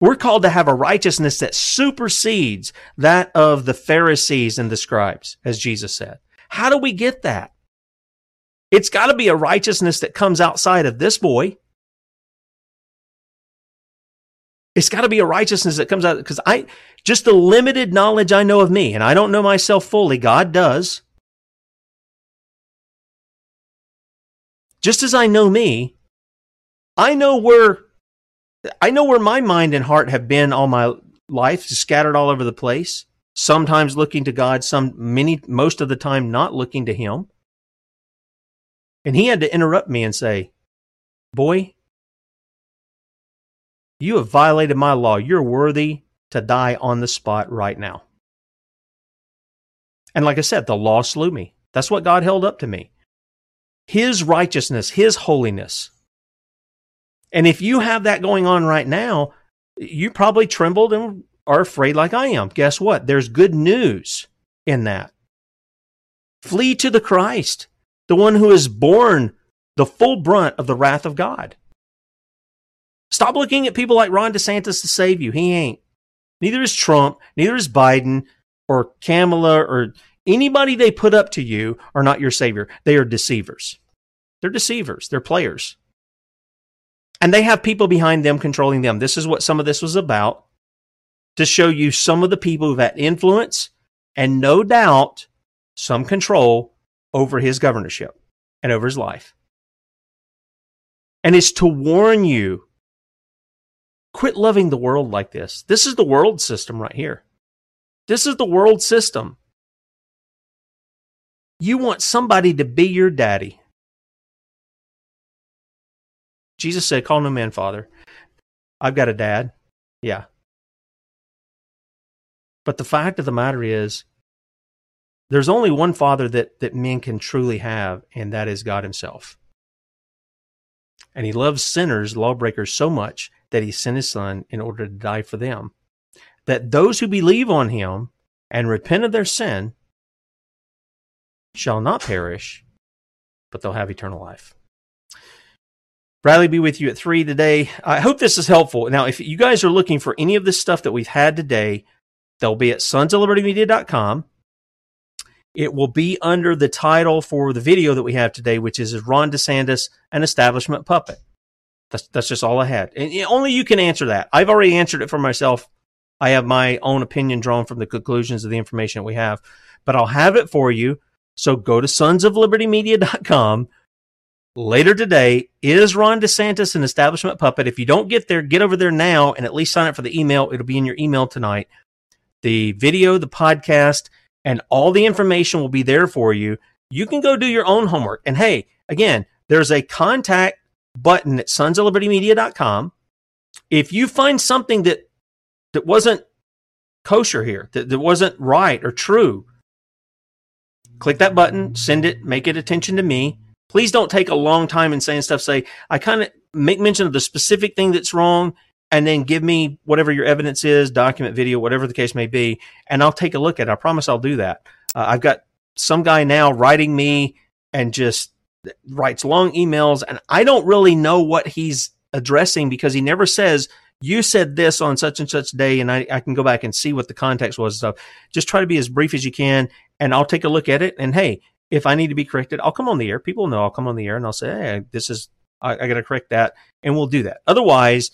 We're called to have a righteousness that supersedes that of the Pharisees and the scribes, as Jesus said. How do we get that? It's got to be a righteousness that comes outside of this boy. It's got to be a righteousness that comes out because I just the limited knowledge I know of me, and I don't know myself fully. God does. Just as I know me, I know where I know where my mind and heart have been all my life, scattered all over the place. Sometimes looking to God, some many most of the time not looking to Him. And he had to interrupt me and say, Boy, you have violated my law. You're worthy to die on the spot right now. And like I said, the law slew me. That's what God held up to me. His righteousness, His holiness. And if you have that going on right now, you probably trembled and are afraid like I am. Guess what? There's good news in that. Flee to the Christ the one who has borne the full brunt of the wrath of God. Stop looking at people like Ron DeSantis to save you. He ain't. Neither is Trump, neither is Biden or Kamala or anybody they put up to you are not your savior. They are deceivers. They're deceivers. They're players. And they have people behind them controlling them. This is what some of this was about to show you some of the people who've had influence and no doubt some control over his governorship and over his life. And it's to warn you quit loving the world like this. This is the world system right here. This is the world system. You want somebody to be your daddy. Jesus said, Call no man father. I've got a dad. Yeah. But the fact of the matter is, there's only one Father that, that men can truly have, and that is God Himself. And He loves sinners, lawbreakers, so much that He sent His Son in order to die for them. That those who believe on Him and repent of their sin shall not perish, but they'll have eternal life. Bradley be with you at three today. I hope this is helpful. Now, if you guys are looking for any of this stuff that we've had today, they'll be at sonsoflibertymedia.com It will be under the title for the video that we have today, which is Ron DeSantis, an establishment puppet. That's, that's just all I had. And only you can answer that. I've already answered it for myself. I have my own opinion drawn from the conclusions of the information we have, but I'll have it for you. So go to sonsoflibertymedia.com. Later today, is Ron DeSantis an establishment puppet? If you don't get there, get over there now and at least sign up for the email. It'll be in your email tonight. The video, the podcast, and all the information will be there for you. You can go do your own homework. And hey, again, there's a contact button at sonsoflibertymedia.com. If you find something that that wasn't kosher here, that, that wasn't right or true, click that button, send it, make it attention to me. Please don't take a long time in saying stuff. Say, I kind of make mention of the specific thing that's wrong and then give me whatever your evidence is, document, video, whatever the case may be, and I'll take a look at it. I promise I'll do that. Uh, I've got some guy now writing me and just writes long emails, and I don't really know what he's addressing because he never says, you said this on such and such day, and I, I can go back and see what the context was stuff. Just try to be as brief as you can, and I'll take a look at it. And hey, if I need to be corrected, I'll come on the air. People know I'll come on the air and I'll say, hey, this is, I, I got to correct that. And we'll do that. Otherwise,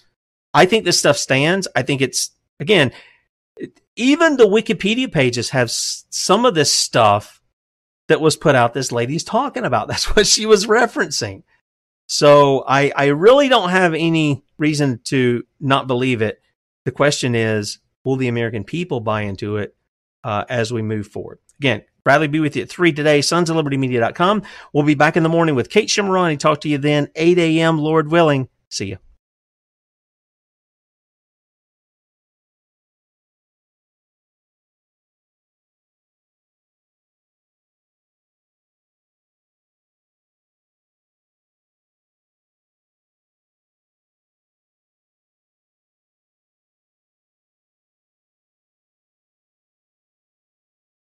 I think this stuff stands. I think it's, again, even the Wikipedia pages have some of this stuff that was put out this lady's talking about. That's what she was referencing. So I, I really don't have any reason to not believe it. The question is, will the American people buy into it uh, as we move forward? Again, Bradley be with you at 3 today, sons of liberty media.com. We'll be back in the morning with Kate Shemirani. Talk to you then, 8 a.m., Lord willing. See you.